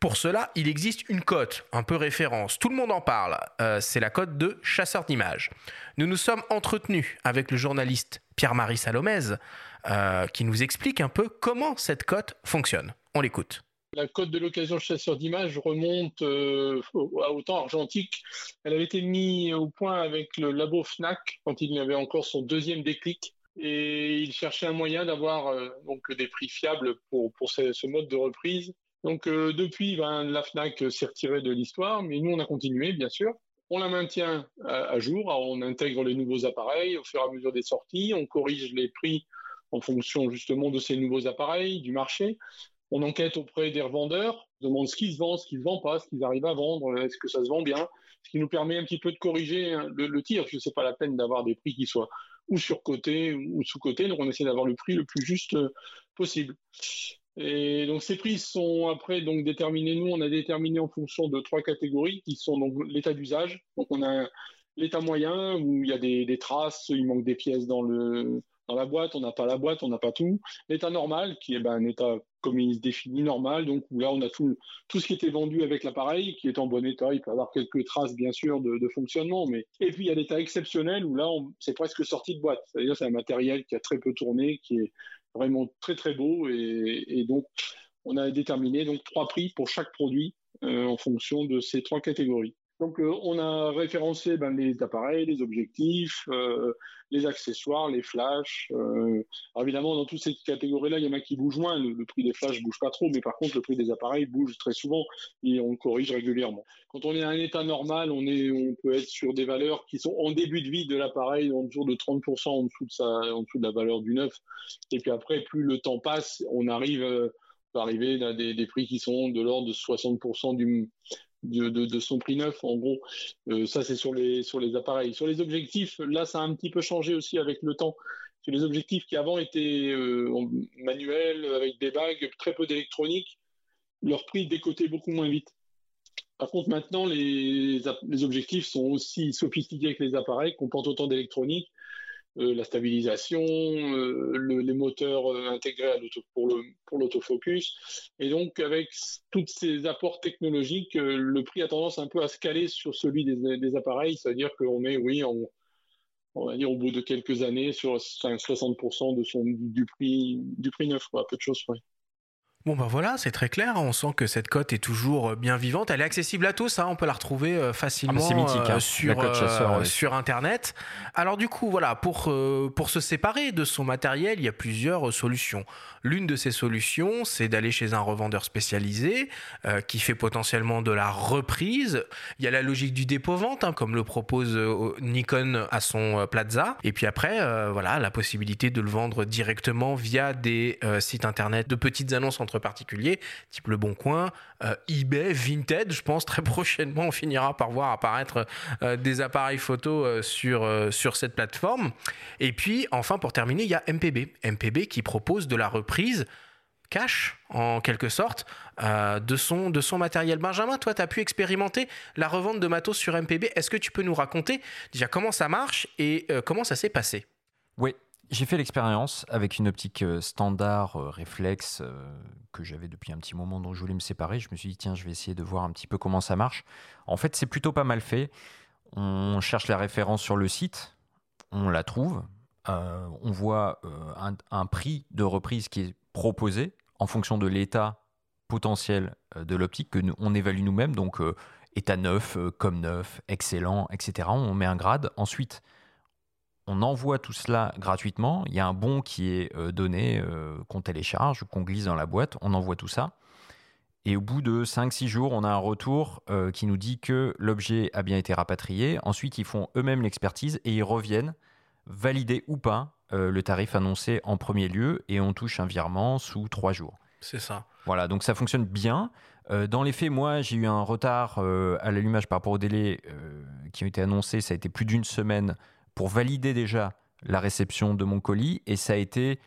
Pour cela, il existe une cote, un peu référence. Tout le monde en parle. Euh, c'est la cote de chasseur d'images. Nous nous sommes entretenus avec le journaliste Pierre-Marie Salomez, euh, qui nous explique un peu comment cette cote fonctionne. On l'écoute. La cote de l'occasion chasseur d'images remonte euh, au- à autant argentique. Elle avait été mise au point avec le labo FNAC quand il avait encore son deuxième déclic. Et il cherchait un moyen d'avoir donc des prix fiables pour, pour ce mode de reprise. Donc euh, depuis, ben, la FNAC s'est retirée de l'histoire, mais nous on a continué bien sûr. On la maintient à, à jour, on intègre les nouveaux appareils au fur et à mesure des sorties, on corrige les prix en fonction justement de ces nouveaux appareils, du marché. On enquête auprès des revendeurs, on demande ce qui se vend, ce qui ne vend pas, ce qu'ils arrivent à vendre, est-ce que ça se vend bien, ce qui nous permet un petit peu de corriger hein, le, tir, parce que c'est pas la peine d'avoir des prix qui soient ou surcotés ou sous-cotés, donc on essaie d'avoir le prix le plus juste euh, possible. Et donc ces prix sont après donc déterminés. Nous, on a déterminé en fonction de trois catégories qui sont donc l'état d'usage. Donc on a l'état moyen où il y a des, traces, il manque des pièces dans le dans la boîte, on n'a pas la boîte, on n'a pas tout. L'état normal, qui est ben, un état comme il se définit normal, donc où là on a tout, tout ce qui était vendu avec l'appareil, qui est en bon état. Il peut avoir quelques traces bien sûr de, fonctionnement, mais et puis il y a l'état exceptionnel où là c'est presque sorti de boîte. C'est-à-dire c'est un matériel qui a très peu tourné, qui est vraiment très très beau et, donc on a déterminé donc trois prix pour chaque produit euh, en fonction de ces trois catégories. Donc, euh, on a référencé ben, les appareils, les objectifs, euh, les accessoires, les flashs. Euh, alors évidemment, dans toutes ces catégories-là, il y en a qui bougent moins. Le, prix des flashs bouge pas trop, mais par contre, le prix des appareils bouge très souvent et on corrige régulièrement. Quand on est à un état normal, on, peut être sur des valeurs qui sont en début de vie de l'appareil, en dessous de 30% en dessous de, la valeur du neuf. Et puis après, plus le temps passe, on arrive, on peut arriver à des prix qui sont de l'ordre de 60% du de, son prix neuf, en gros. Euh, ça, c'est sur les, sur les appareils. Sur les objectifs, là, ça a un petit peu changé aussi avec le temps. Sur les objectifs qui avant étaient euh, manuels, avec des bagues, très peu d'électronique, leur prix décotait beaucoup moins vite. Par contre, maintenant, les, les objectifs sont aussi sophistiqués que les appareils, comportent autant d'électronique. Euh, la stabilisation, euh, le, les moteurs euh, intégrés pour, l'autofocus. Et donc, avec tous ces apports technologiques, le prix a tendance un peu à se caler sur celui des, appareils, c'est-à-dire qu'on est, oui, on va dire au bout de quelques années, sur 60% de son, du, prix, du prix neuf, peu de choses près. Bon ben voilà, c'est très clair, on sent que cette cote est toujours bien vivante, elle est accessible à tous, hein, on peut la retrouver facilement ah mythique, hein. sur, chasseur, euh, ouais. sur internet. Alors du coup voilà, pour, euh, pour se séparer de son matériel, il y a plusieurs solutions. L'une de ces solutions, c'est d'aller chez un revendeur spécialisé euh, qui fait potentiellement de la reprise. Il y a la logique du dépôt-vente, hein, comme le propose euh, Nikon à son euh, Plaza. Et puis après, euh, voilà, la possibilité de le vendre directement via des sites internet de petites annonces entre particuliers, type Le Bon Coin, eBay, Vinted. Je pense très prochainement, on finira par voir apparaître des appareils photo sur, sur cette plateforme. Et puis, enfin, pour terminer, il y a MPB. MPB qui propose de la reprise prise cash en quelque sorte euh, de, son, de son matériel. Benjamin, toi, tu as pu expérimenter la revente de matos sur MPB. Est-ce que tu peux nous raconter déjà comment ça marche et euh, comment ça s'est passé? Oui, j'ai fait l'expérience avec une optique standard euh, réflexe euh, que j'avais depuis un petit moment dont je voulais me séparer. Je me suis dit, tiens, je vais essayer de voir un petit peu comment ça marche. En fait, c'est plutôt pas mal fait. On cherche la référence sur le site, on la trouve, euh, on voit euh, un, un, prix de reprise qui est proposé en fonction de l'état potentiel euh, de l'optique que nous, on évalue nous-mêmes, donc euh, état neuf, euh, comme neuf, excellent, etc. On met un grade. Ensuite, on envoie tout cela gratuitement. Il y a un bon qui est euh, donné, qu'on télécharge, qu'on glisse dans la boîte. On envoie tout ça. Et au bout de 5-6 jours, on a un retour euh, qui nous dit que l'objet a bien été rapatrié. Ensuite, ils font eux-mêmes l'expertise et ils reviennent valider ou pas euh, le tarif annoncé en premier lieu et on touche un virement sous 3 jours. C'est ça. Voilà, donc ça fonctionne bien. Euh, dans les faits, moi, j'ai eu un retard euh, à l'allumage par rapport aux délais euh, qui ont été annoncés. Ça a été plus d'une semaine pour valider déjà la réception de mon colis et ça a été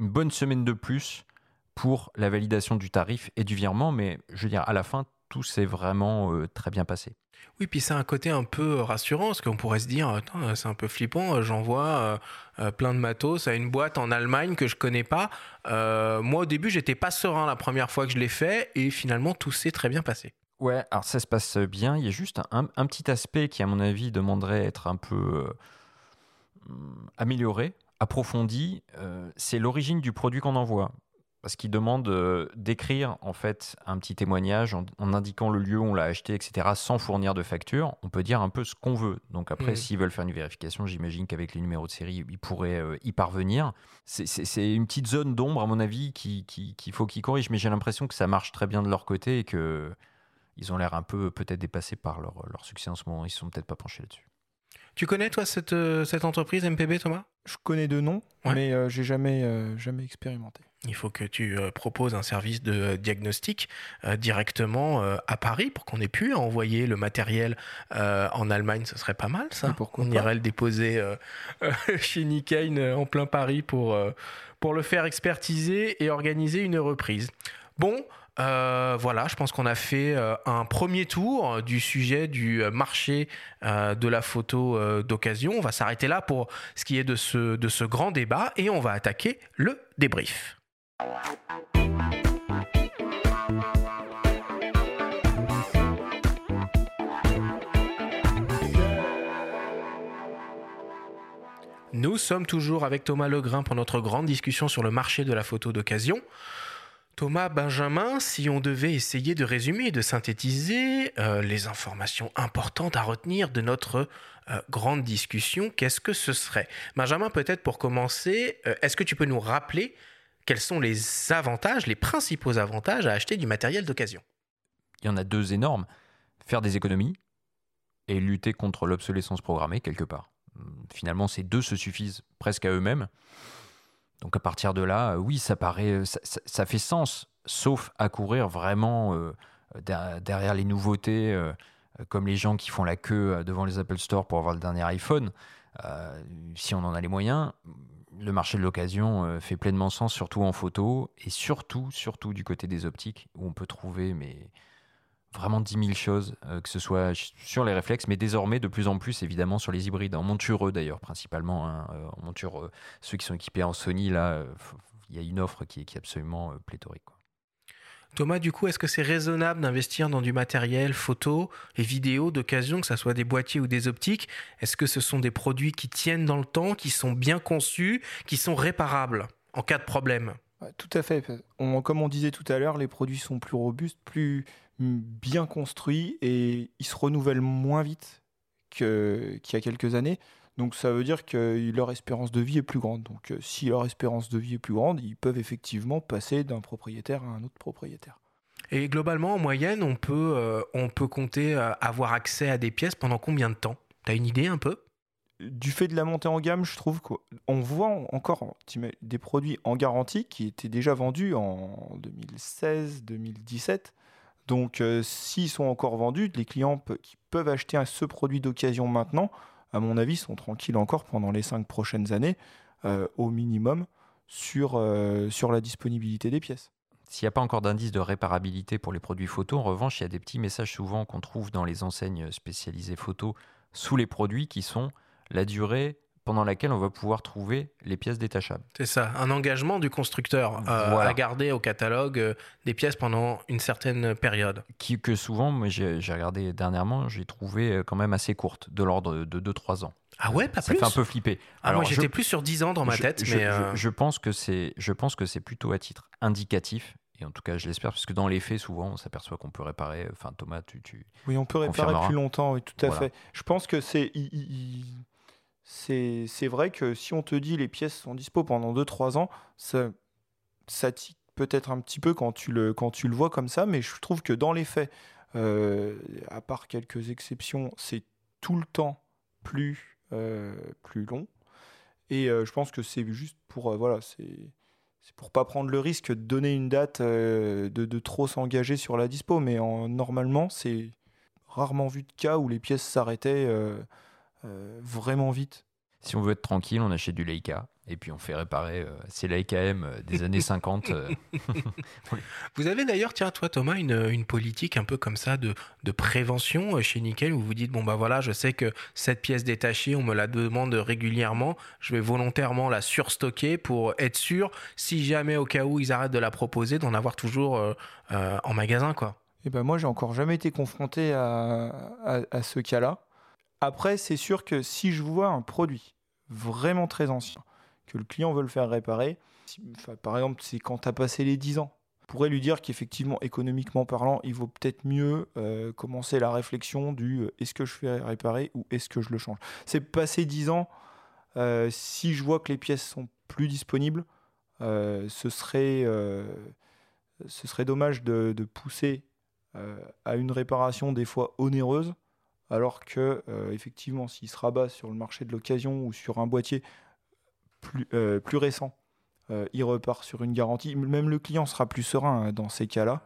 une bonne semaine de plus pour la validation du tarif et du virement. Mais je veux dire, à la fin, tout s'est vraiment euh, très bien passé. Oui, puis c'est un côté un peu rassurant, parce qu'on pourrait se dire, c'est un peu flippant, j'envoie euh, plein de matos à une boîte en Allemagne que je connais pas. Euh, moi, au début, j'étais pas serein la première fois que je l'ai fait, et finalement, tout s'est très bien passé. Ouais, alors ça se passe bien. Il y a juste un, un petit aspect qui, à mon avis, demanderait être un peu euh, amélioré, approfondi. Euh, c'est l'origine du produit qu'on envoie parce qu'il demande euh, d'écrire en fait un petit témoignage en, en, indiquant le lieu où on l'a acheté, etc., sans fournir de facture. On peut dire un peu ce qu'on veut. Donc après, mmh. s'ils veulent faire une vérification, j'imagine qu'avec les numéros de série, ils pourraient y parvenir. C'est une petite zone d'ombre, à mon avis, qu'il qui, qui faut qu'ils corrigent. Mais j'ai l'impression que ça marche très bien de leur côté et que ils ont l'air un peu peut-être dépassés par leur, leur, succès en ce moment. Ils ne sont peut-être pas penchés là-dessus. Tu connais toi cette, euh, cette entreprise MPB, Thomas? Je connais de nom, ouais. mais euh, j'ai jamais, euh, jamais expérimenté. Il faut que tu euh, proposes un service de diagnostic euh, directement euh, à Paris pour qu'on ait pu envoyer le matériel en Allemagne. Ce serait pas mal, ça. pourquoi On pas irait le déposer chez Nikkei en plein Paris pour, pour le faire expertiser et organiser une reprise. Bon, Euh, voilà, je pense qu'on a fait euh, un premier tour du sujet du marché euh, de la photo d'occasion. On va s'arrêter là pour ce qui est de ce, de ce grand débat et on va attaquer le débrief. Nous sommes toujours avec Thomas Legrain pour notre grande discussion sur le marché de la photo d'occasion. Thomas Benjamin, si on devait essayer de résumer et de synthétiser euh, les informations importantes à retenir de notre euh, grande discussion, qu'est-ce que ce serait? Benjamin, peut-être pour commencer, euh, est-ce que tu peux nous rappeler quels sont les avantages, les principaux avantages à acheter du matériel d'occasion? Il y en a deux énormes. Faire des économies et lutter contre l'obsolescence programmée quelque part. Finalement, ces deux se suffisent presque à eux-mêmes. Donc à partir de là, euh, oui, ça paraît, euh, ça, fait sens, sauf à courir vraiment euh, derrière les nouveautés, comme les gens qui font la queue devant les Apple Store pour avoir le dernier iPhone. si on en a les moyens, le marché de l'occasion fait pleinement sens, surtout en photo et surtout, surtout du côté des optiques, où on peut trouver mais vraiment 10 000 choses, euh, que ce soit sur les réflexes, mais désormais de plus en plus évidemment sur les hybrides, en montureux d'ailleurs principalement, hein, euh, en monture, ceux qui sont équipés en Sony, là, euh, il y a une offre qui est absolument pléthorique. Thomas, du coup, est-ce que c'est raisonnable d'investir dans du matériel photo et vidéo d'occasion, que ce soit des boîtiers ou des optiques? Est-ce que ce sont des produits qui tiennent dans le temps, qui sont bien conçus, qui sont réparables en cas de problème? Tout à fait. comme on disait tout à l'heure, les produits sont plus robustes, plus bien construit et ils se renouvellent moins vite qu'il y a quelques années. Donc ça veut dire que leur espérance de vie est plus grande. Donc euh, si leur espérance de vie est plus grande, ils peuvent effectivement passer d'un propriétaire à un autre propriétaire. Et globalement, en moyenne, on peut, euh, on peut compter euh, avoir accès à des pièces pendant combien de temps? Tu as une idée un peu? Du fait de la montée en gamme, je trouve qu'on voit encore des produits en garantie qui étaient déjà vendus en 2016-2017 donc, euh, s'ils sont encore vendus, les clients qui peuvent acheter ce produit d'occasion maintenant, à mon avis, sont tranquilles encore pendant les cinq prochaines années, euh, au minimum, sur, euh, sur la disponibilité des pièces. S'il n'y a pas encore d'indice de réparabilité pour les produits photo, en revanche, il y a des petits messages souvent qu'on trouve dans les enseignes spécialisées photo sous les produits qui sont la durée pendant laquelle on va pouvoir trouver les pièces détachables. C'est ça, un engagement du constructeur euh, à garder au catalogue euh, des pièces pendant une certaine période. Qui, que souvent, j'ai regardé dernièrement, j'ai trouvé euh, quand même assez courte, de l'ordre de 2-3 ans. Ah ouais, pas ça plus Ça fait un peu flipper. Ah, moi j'étais plus sur 10 ans dans ma tête. Je, mais je, pense que c'est plutôt à titre indicatif et en tout cas, je l'espère, parce que dans les faits, souvent, on s'aperçoit qu'on peut réparer. Enfin, Thomas, tu. tu oui, on peut réparer plus longtemps, oui, tout à fait. Je pense que c'est c'est vrai que si on te dit les pièces sont dispo pendant 2-3 ans, ça, ça tique peut-être un petit peu quand tu, le, quand tu le vois comme ça, mais je trouve que dans les faits, euh, à part quelques exceptions, c'est tout le temps plus, euh, plus long. Et euh, je pense que c'est juste pour voilà, c'est pour pas prendre le risque de donner une date, de, de, trop s'engager sur la dispo. Mais en, normalement, c'est rarement vu de cas où les pièces s'arrêtaient vraiment vite. Si on veut être tranquille, on achète du Leica et puis on fait réparer euh, ces Leica M euh, des années 50. vous avez d'ailleurs, tiens, toi Thomas, une, une, politique un peu comme ça de, de, prévention chez Nickel où vous dites bon bah voilà, je sais que cette pièce détachée, on me la demande régulièrement, je vais volontairement la surstocker pour être sûr, si jamais au cas où ils arrêtent de la proposer, d'en avoir toujours en magasin quoi. Et eh ben moi j'ai encore jamais été confronté à, à, à ce cas-là. Après, c'est sûr que si je vois un produit vraiment très ancien, que le client veut le faire réparer, par exemple, c'est quand tu as passé les 10 ans, on pourrait lui dire qu'effectivement, économiquement parlant, il vaut peut-être mieux euh, commencer la réflexion du euh, est-ce que je fais réparer ou est-ce que je le change? C'est passé 10 ans, euh, si je vois que les pièces sont plus disponibles, ce, serait, ce serait dommage de pousser à une réparation des fois onéreuse alors que euh, effectivement s'il se rabat sur le marché de l'occasion ou sur un boîtier plus, euh, plus récent, euh, il repart sur une garantie. Même le client sera plus serein hein, dans ces cas-là.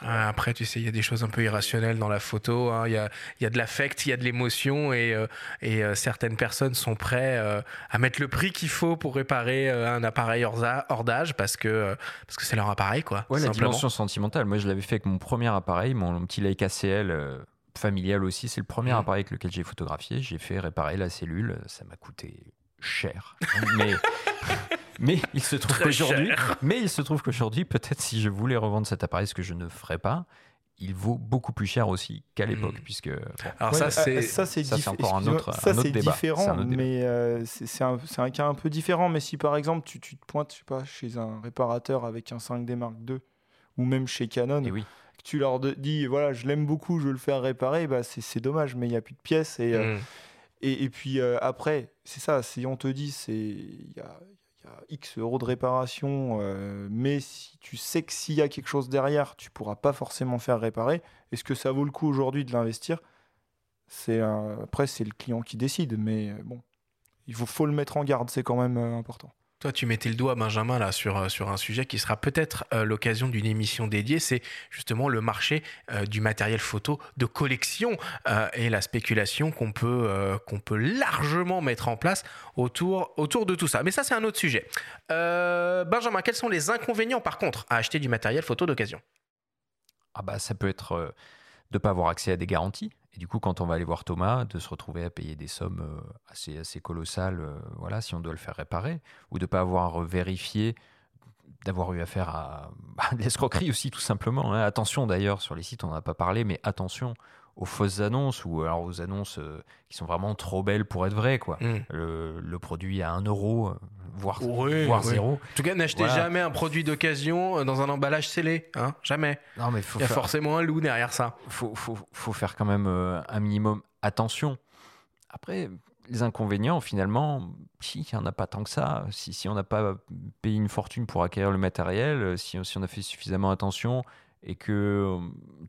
Ah, après, tu sais, il y a des choses un peu irrationnelles dans la photo. hein. Il y, a, il y a de l'affect, il y a de l'émotion et, euh, et euh, certaines personnes sont prêtes euh, à mettre le prix qu'il faut pour réparer euh, un appareil hors, d'âge parce que euh, parce que c'est leur appareil, quoi. Ouais, la dimension sentimentale. Moi, je l'avais fait avec mon premier appareil, mon petit Leica CL euh, familial aussi. C'est le premier Mhm. appareil avec lequel j'ai photographié. J'ai fait réparer la cellule. Ça m'a coûté cher. mais, mais il se trouve qu'aujourd'hui, mais il se trouve qu'aujourd'hui, peut-être si je voulais revendre cet appareil, ce que je ne ferais pas, il vaut beaucoup plus cher aussi qu'à l'époque, Mhm. puisque bon, Alors Ouais, ça, euh, c'est ça c'est ça, c'est diff- encore un excuse-moi, autre- ça, un autre c'est débat. différent, C'est un autre débat. mais euh, c'est c'est un, c'est un cas un peu différent. Mais si par exemple tu, tu te pointes, je sais pas, chez un réparateur avec un 5D Mark II ou même chez Canon, et oui. Que tu leur dis voilà, je l'aime beaucoup, je veux le faire réparer, bah c'est dommage, mais il n'y a plus de pièces et euh, Mm. et, et puis euh, après, c'est ça, si on te dit c'est il y a, il y a X euros de réparation, euh, mais si tu sais que s'il y a quelque chose derrière, tu pourras pas forcément faire réparer, est-ce que ça vaut le coup aujourd'hui de l'investir? C'est un- après c'est le client qui décide, mais bon, il faut, faut le mettre en garde, c'est quand même important. Toi, tu mettais le doigt, Benjamin, là, sur, euh, un sujet qui sera peut-être euh, l'occasion d'une émission dédiée. C'est justement le marché euh, du matériel photo de collection et la spéculation qu'on peut, largement mettre en place autour, autour de tout ça. Mais ça, c'est un autre sujet. Benjamin, quels sont les inconvénients, par contre, à acheter du matériel photo d'occasion? Ah bah ça peut être de pas avoir accès à des garanties. Du coup, quand on va aller voir Thomas, de se retrouver à payer des sommes euh, assez, assez colossales, euh, voilà, si on doit le faire réparer, ou de pas avoir vérifié, d'avoir eu affaire à bah, de l'escroquerie aussi, tout simplement. hein. Attention d'ailleurs, sur les sites, on n'en a pas parlé, mais attention aux fausses annonces ou alors aux annonces euh, qui sont vraiment trop belles pour être vraies, quoi. Hmm. Le, le produit à 1 euro, euh, voire, Oui, voire oui. zéro. En tout cas, n'achetez Voilà. jamais un produit d'occasion euh, dans un emballage scellé. Hein jamais. Non, mais faut Il y a faire- forcément un loup derrière ça. faut, faut, faut faire quand même euh, un minimum attention. Après, les inconvénients, finalement, si, il n'y en a pas tant que ça. Si, si on n'a pas payé une fortune pour acquérir le matériel, si, si on a fait suffisamment attention et que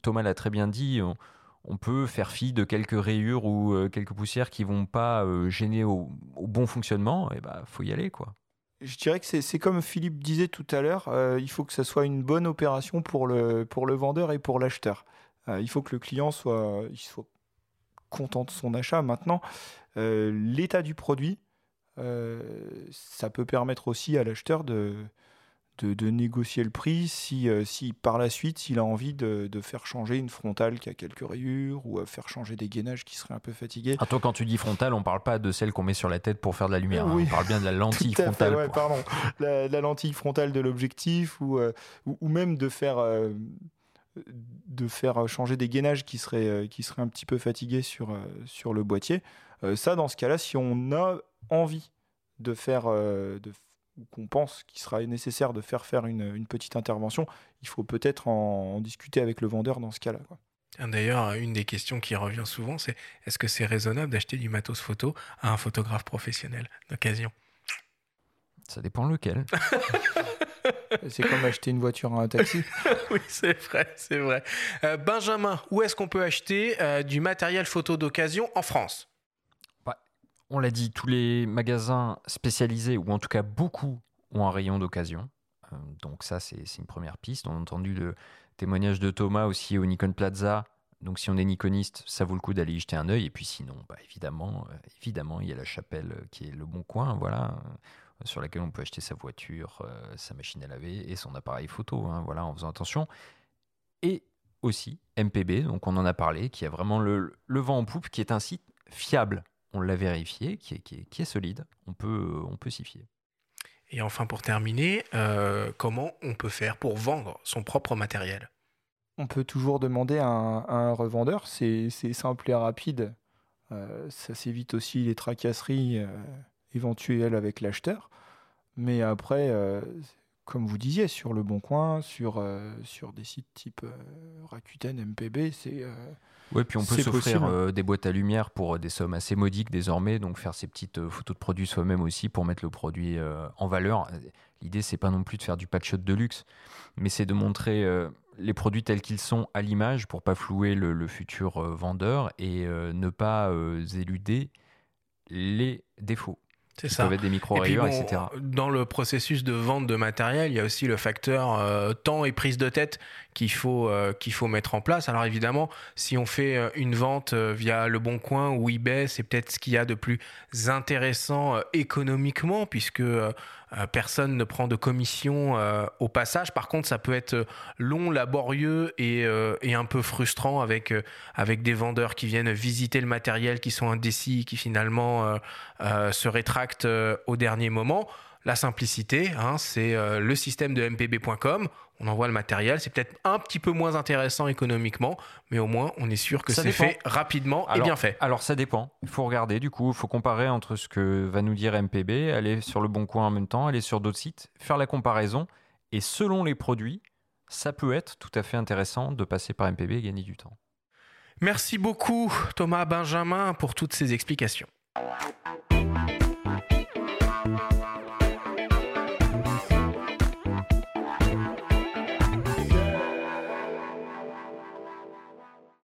Thomas l'a très bien dit, on, on peut faire fi de quelques rayures ou euh, quelques poussières qui vont pas euh, gêner au, bon fonctionnement, et bah faut y aller quoi. Je dirais que c'est comme Philippe disait tout à l'heure, euh, il faut que ça soit une bonne opération pour le, pour le vendeur et pour l'acheteur. Il faut que le client soit, il soit content de son achat. Maintenant, l'état du produit, ça peut permettre aussi à l'acheteur de, de, de négocier le prix si, euh, si par la suite il a envie de, de faire changer une frontale qui a quelques rayures ou à faire changer des gainages qui seraient un peu fatigués. Ah, toi, quand tu dis frontale, on parle pas de celle qu'on met sur la tête pour faire de la lumière. hein. On parle bien de la lentille fait, frontale. ouais, pardon. La, la lentille frontale de l'objectif ou, euh, ou, ou même de faire, euh, de faire changer des gainages qui seraient, euh, qui seraient un petit peu fatigués sur, euh, sur le boîtier. Euh, ça, dans ce cas-là, si on a envie de faire, euh, de, ou qu'on pense qu'il sera nécessaire de faire faire une, une petite intervention, il faut peut-être en, en discuter avec le vendeur dans ce cas-là. D'ailleurs, une des questions qui revient souvent, c'est est-ce que c'est raisonnable d'acheter du matos photo à un photographe professionnel d'occasion? Ça dépend lequel. C'est comme acheter une voiture à un taxi. Oui, c'est vrai, c'est vrai. Euh, Benjamin, où est-ce qu'on peut acheter euh, du matériel photo d'occasion en France? On l'a dit, tous les magasins spécialisés, ou en tout cas beaucoup, ont un rayon d'occasion. Euh, donc ça, c'est une première piste. On a entendu le témoignage de Thomas aussi au Nikon Plaza. Donc si on est nikoniste, ça vaut le coup d'aller y jeter un œil. Et puis sinon, bah, évidemment, euh, évidemment, il y a la chapelle qui est le bon coin, voilà, euh, sur laquelle on peut acheter sa voiture, sa machine à laver et son appareil photo, hein, voilà, en faisant attention. Et aussi MPB, donc on en a parlé, qui a vraiment le, le vent en poupe, qui est un site fiable on l'a vérifié, qui est, qui est, qui est solide, on peut, on peut s'y fier. Et enfin, pour terminer, euh, comment on peut faire pour vendre son propre matériel? On peut toujours demander à un, à un revendeur, c'est c'est simple et rapide. Euh, ça s'évite aussi les tracasseries euh, éventuelles avec l'acheteur. Mais après, euh, comme vous disiez, sur le Bon Coin, sur, euh, sur des sites type euh, Rakuten, MPB, c'est euh, Oui, puis on peut s'offrir euh, des boîtes à lumière pour des sommes assez modiques désormais, donc faire ces petites photos de produits soi-même aussi pour mettre le produit en valeur. L'idée, c'est pas non plus de faire du packshot de luxe, mais c'est de montrer les produits tels qu'ils sont à l'image pour pas flouer le, le futur vendeur et ne pas éluder les défauts. C'est ça. des etc. Dans le processus de vente de matériel, il y a aussi le facteur euh, temps et prise de tête qu'il faut, euh, qu'il faut mettre en place. Alors évidemment, si on fait euh, une vente via Le Bon Coin ou eBay, c'est peut-être ce qu'il y a de plus intéressant économiquement, puisque personne ne prend de commission euh, au passage. Par contre, ça peut être long, laborieux et, euh, un peu frustrant avec, avec des vendeurs qui viennent visiter le matériel, qui sont indécis, qui finalement se rétractent au dernier moment. La simplicité, hein, c'est le système de mpb.com on envoie le matériel. C'est peut-être un petit peu moins intéressant économiquement, mais au moins on est sûr que c'est fait rapidement et bien fait. Alors ça dépend. Il faut regarder du coup, il faut comparer entre ce que va nous dire MPB, aller sur le bon coin en même temps, aller sur d'autres sites, faire la comparaison. Et selon les produits, ça peut être tout à fait intéressant de passer par MPB et gagner du temps. Merci beaucoup Thomas Benjamin pour toutes ces explications.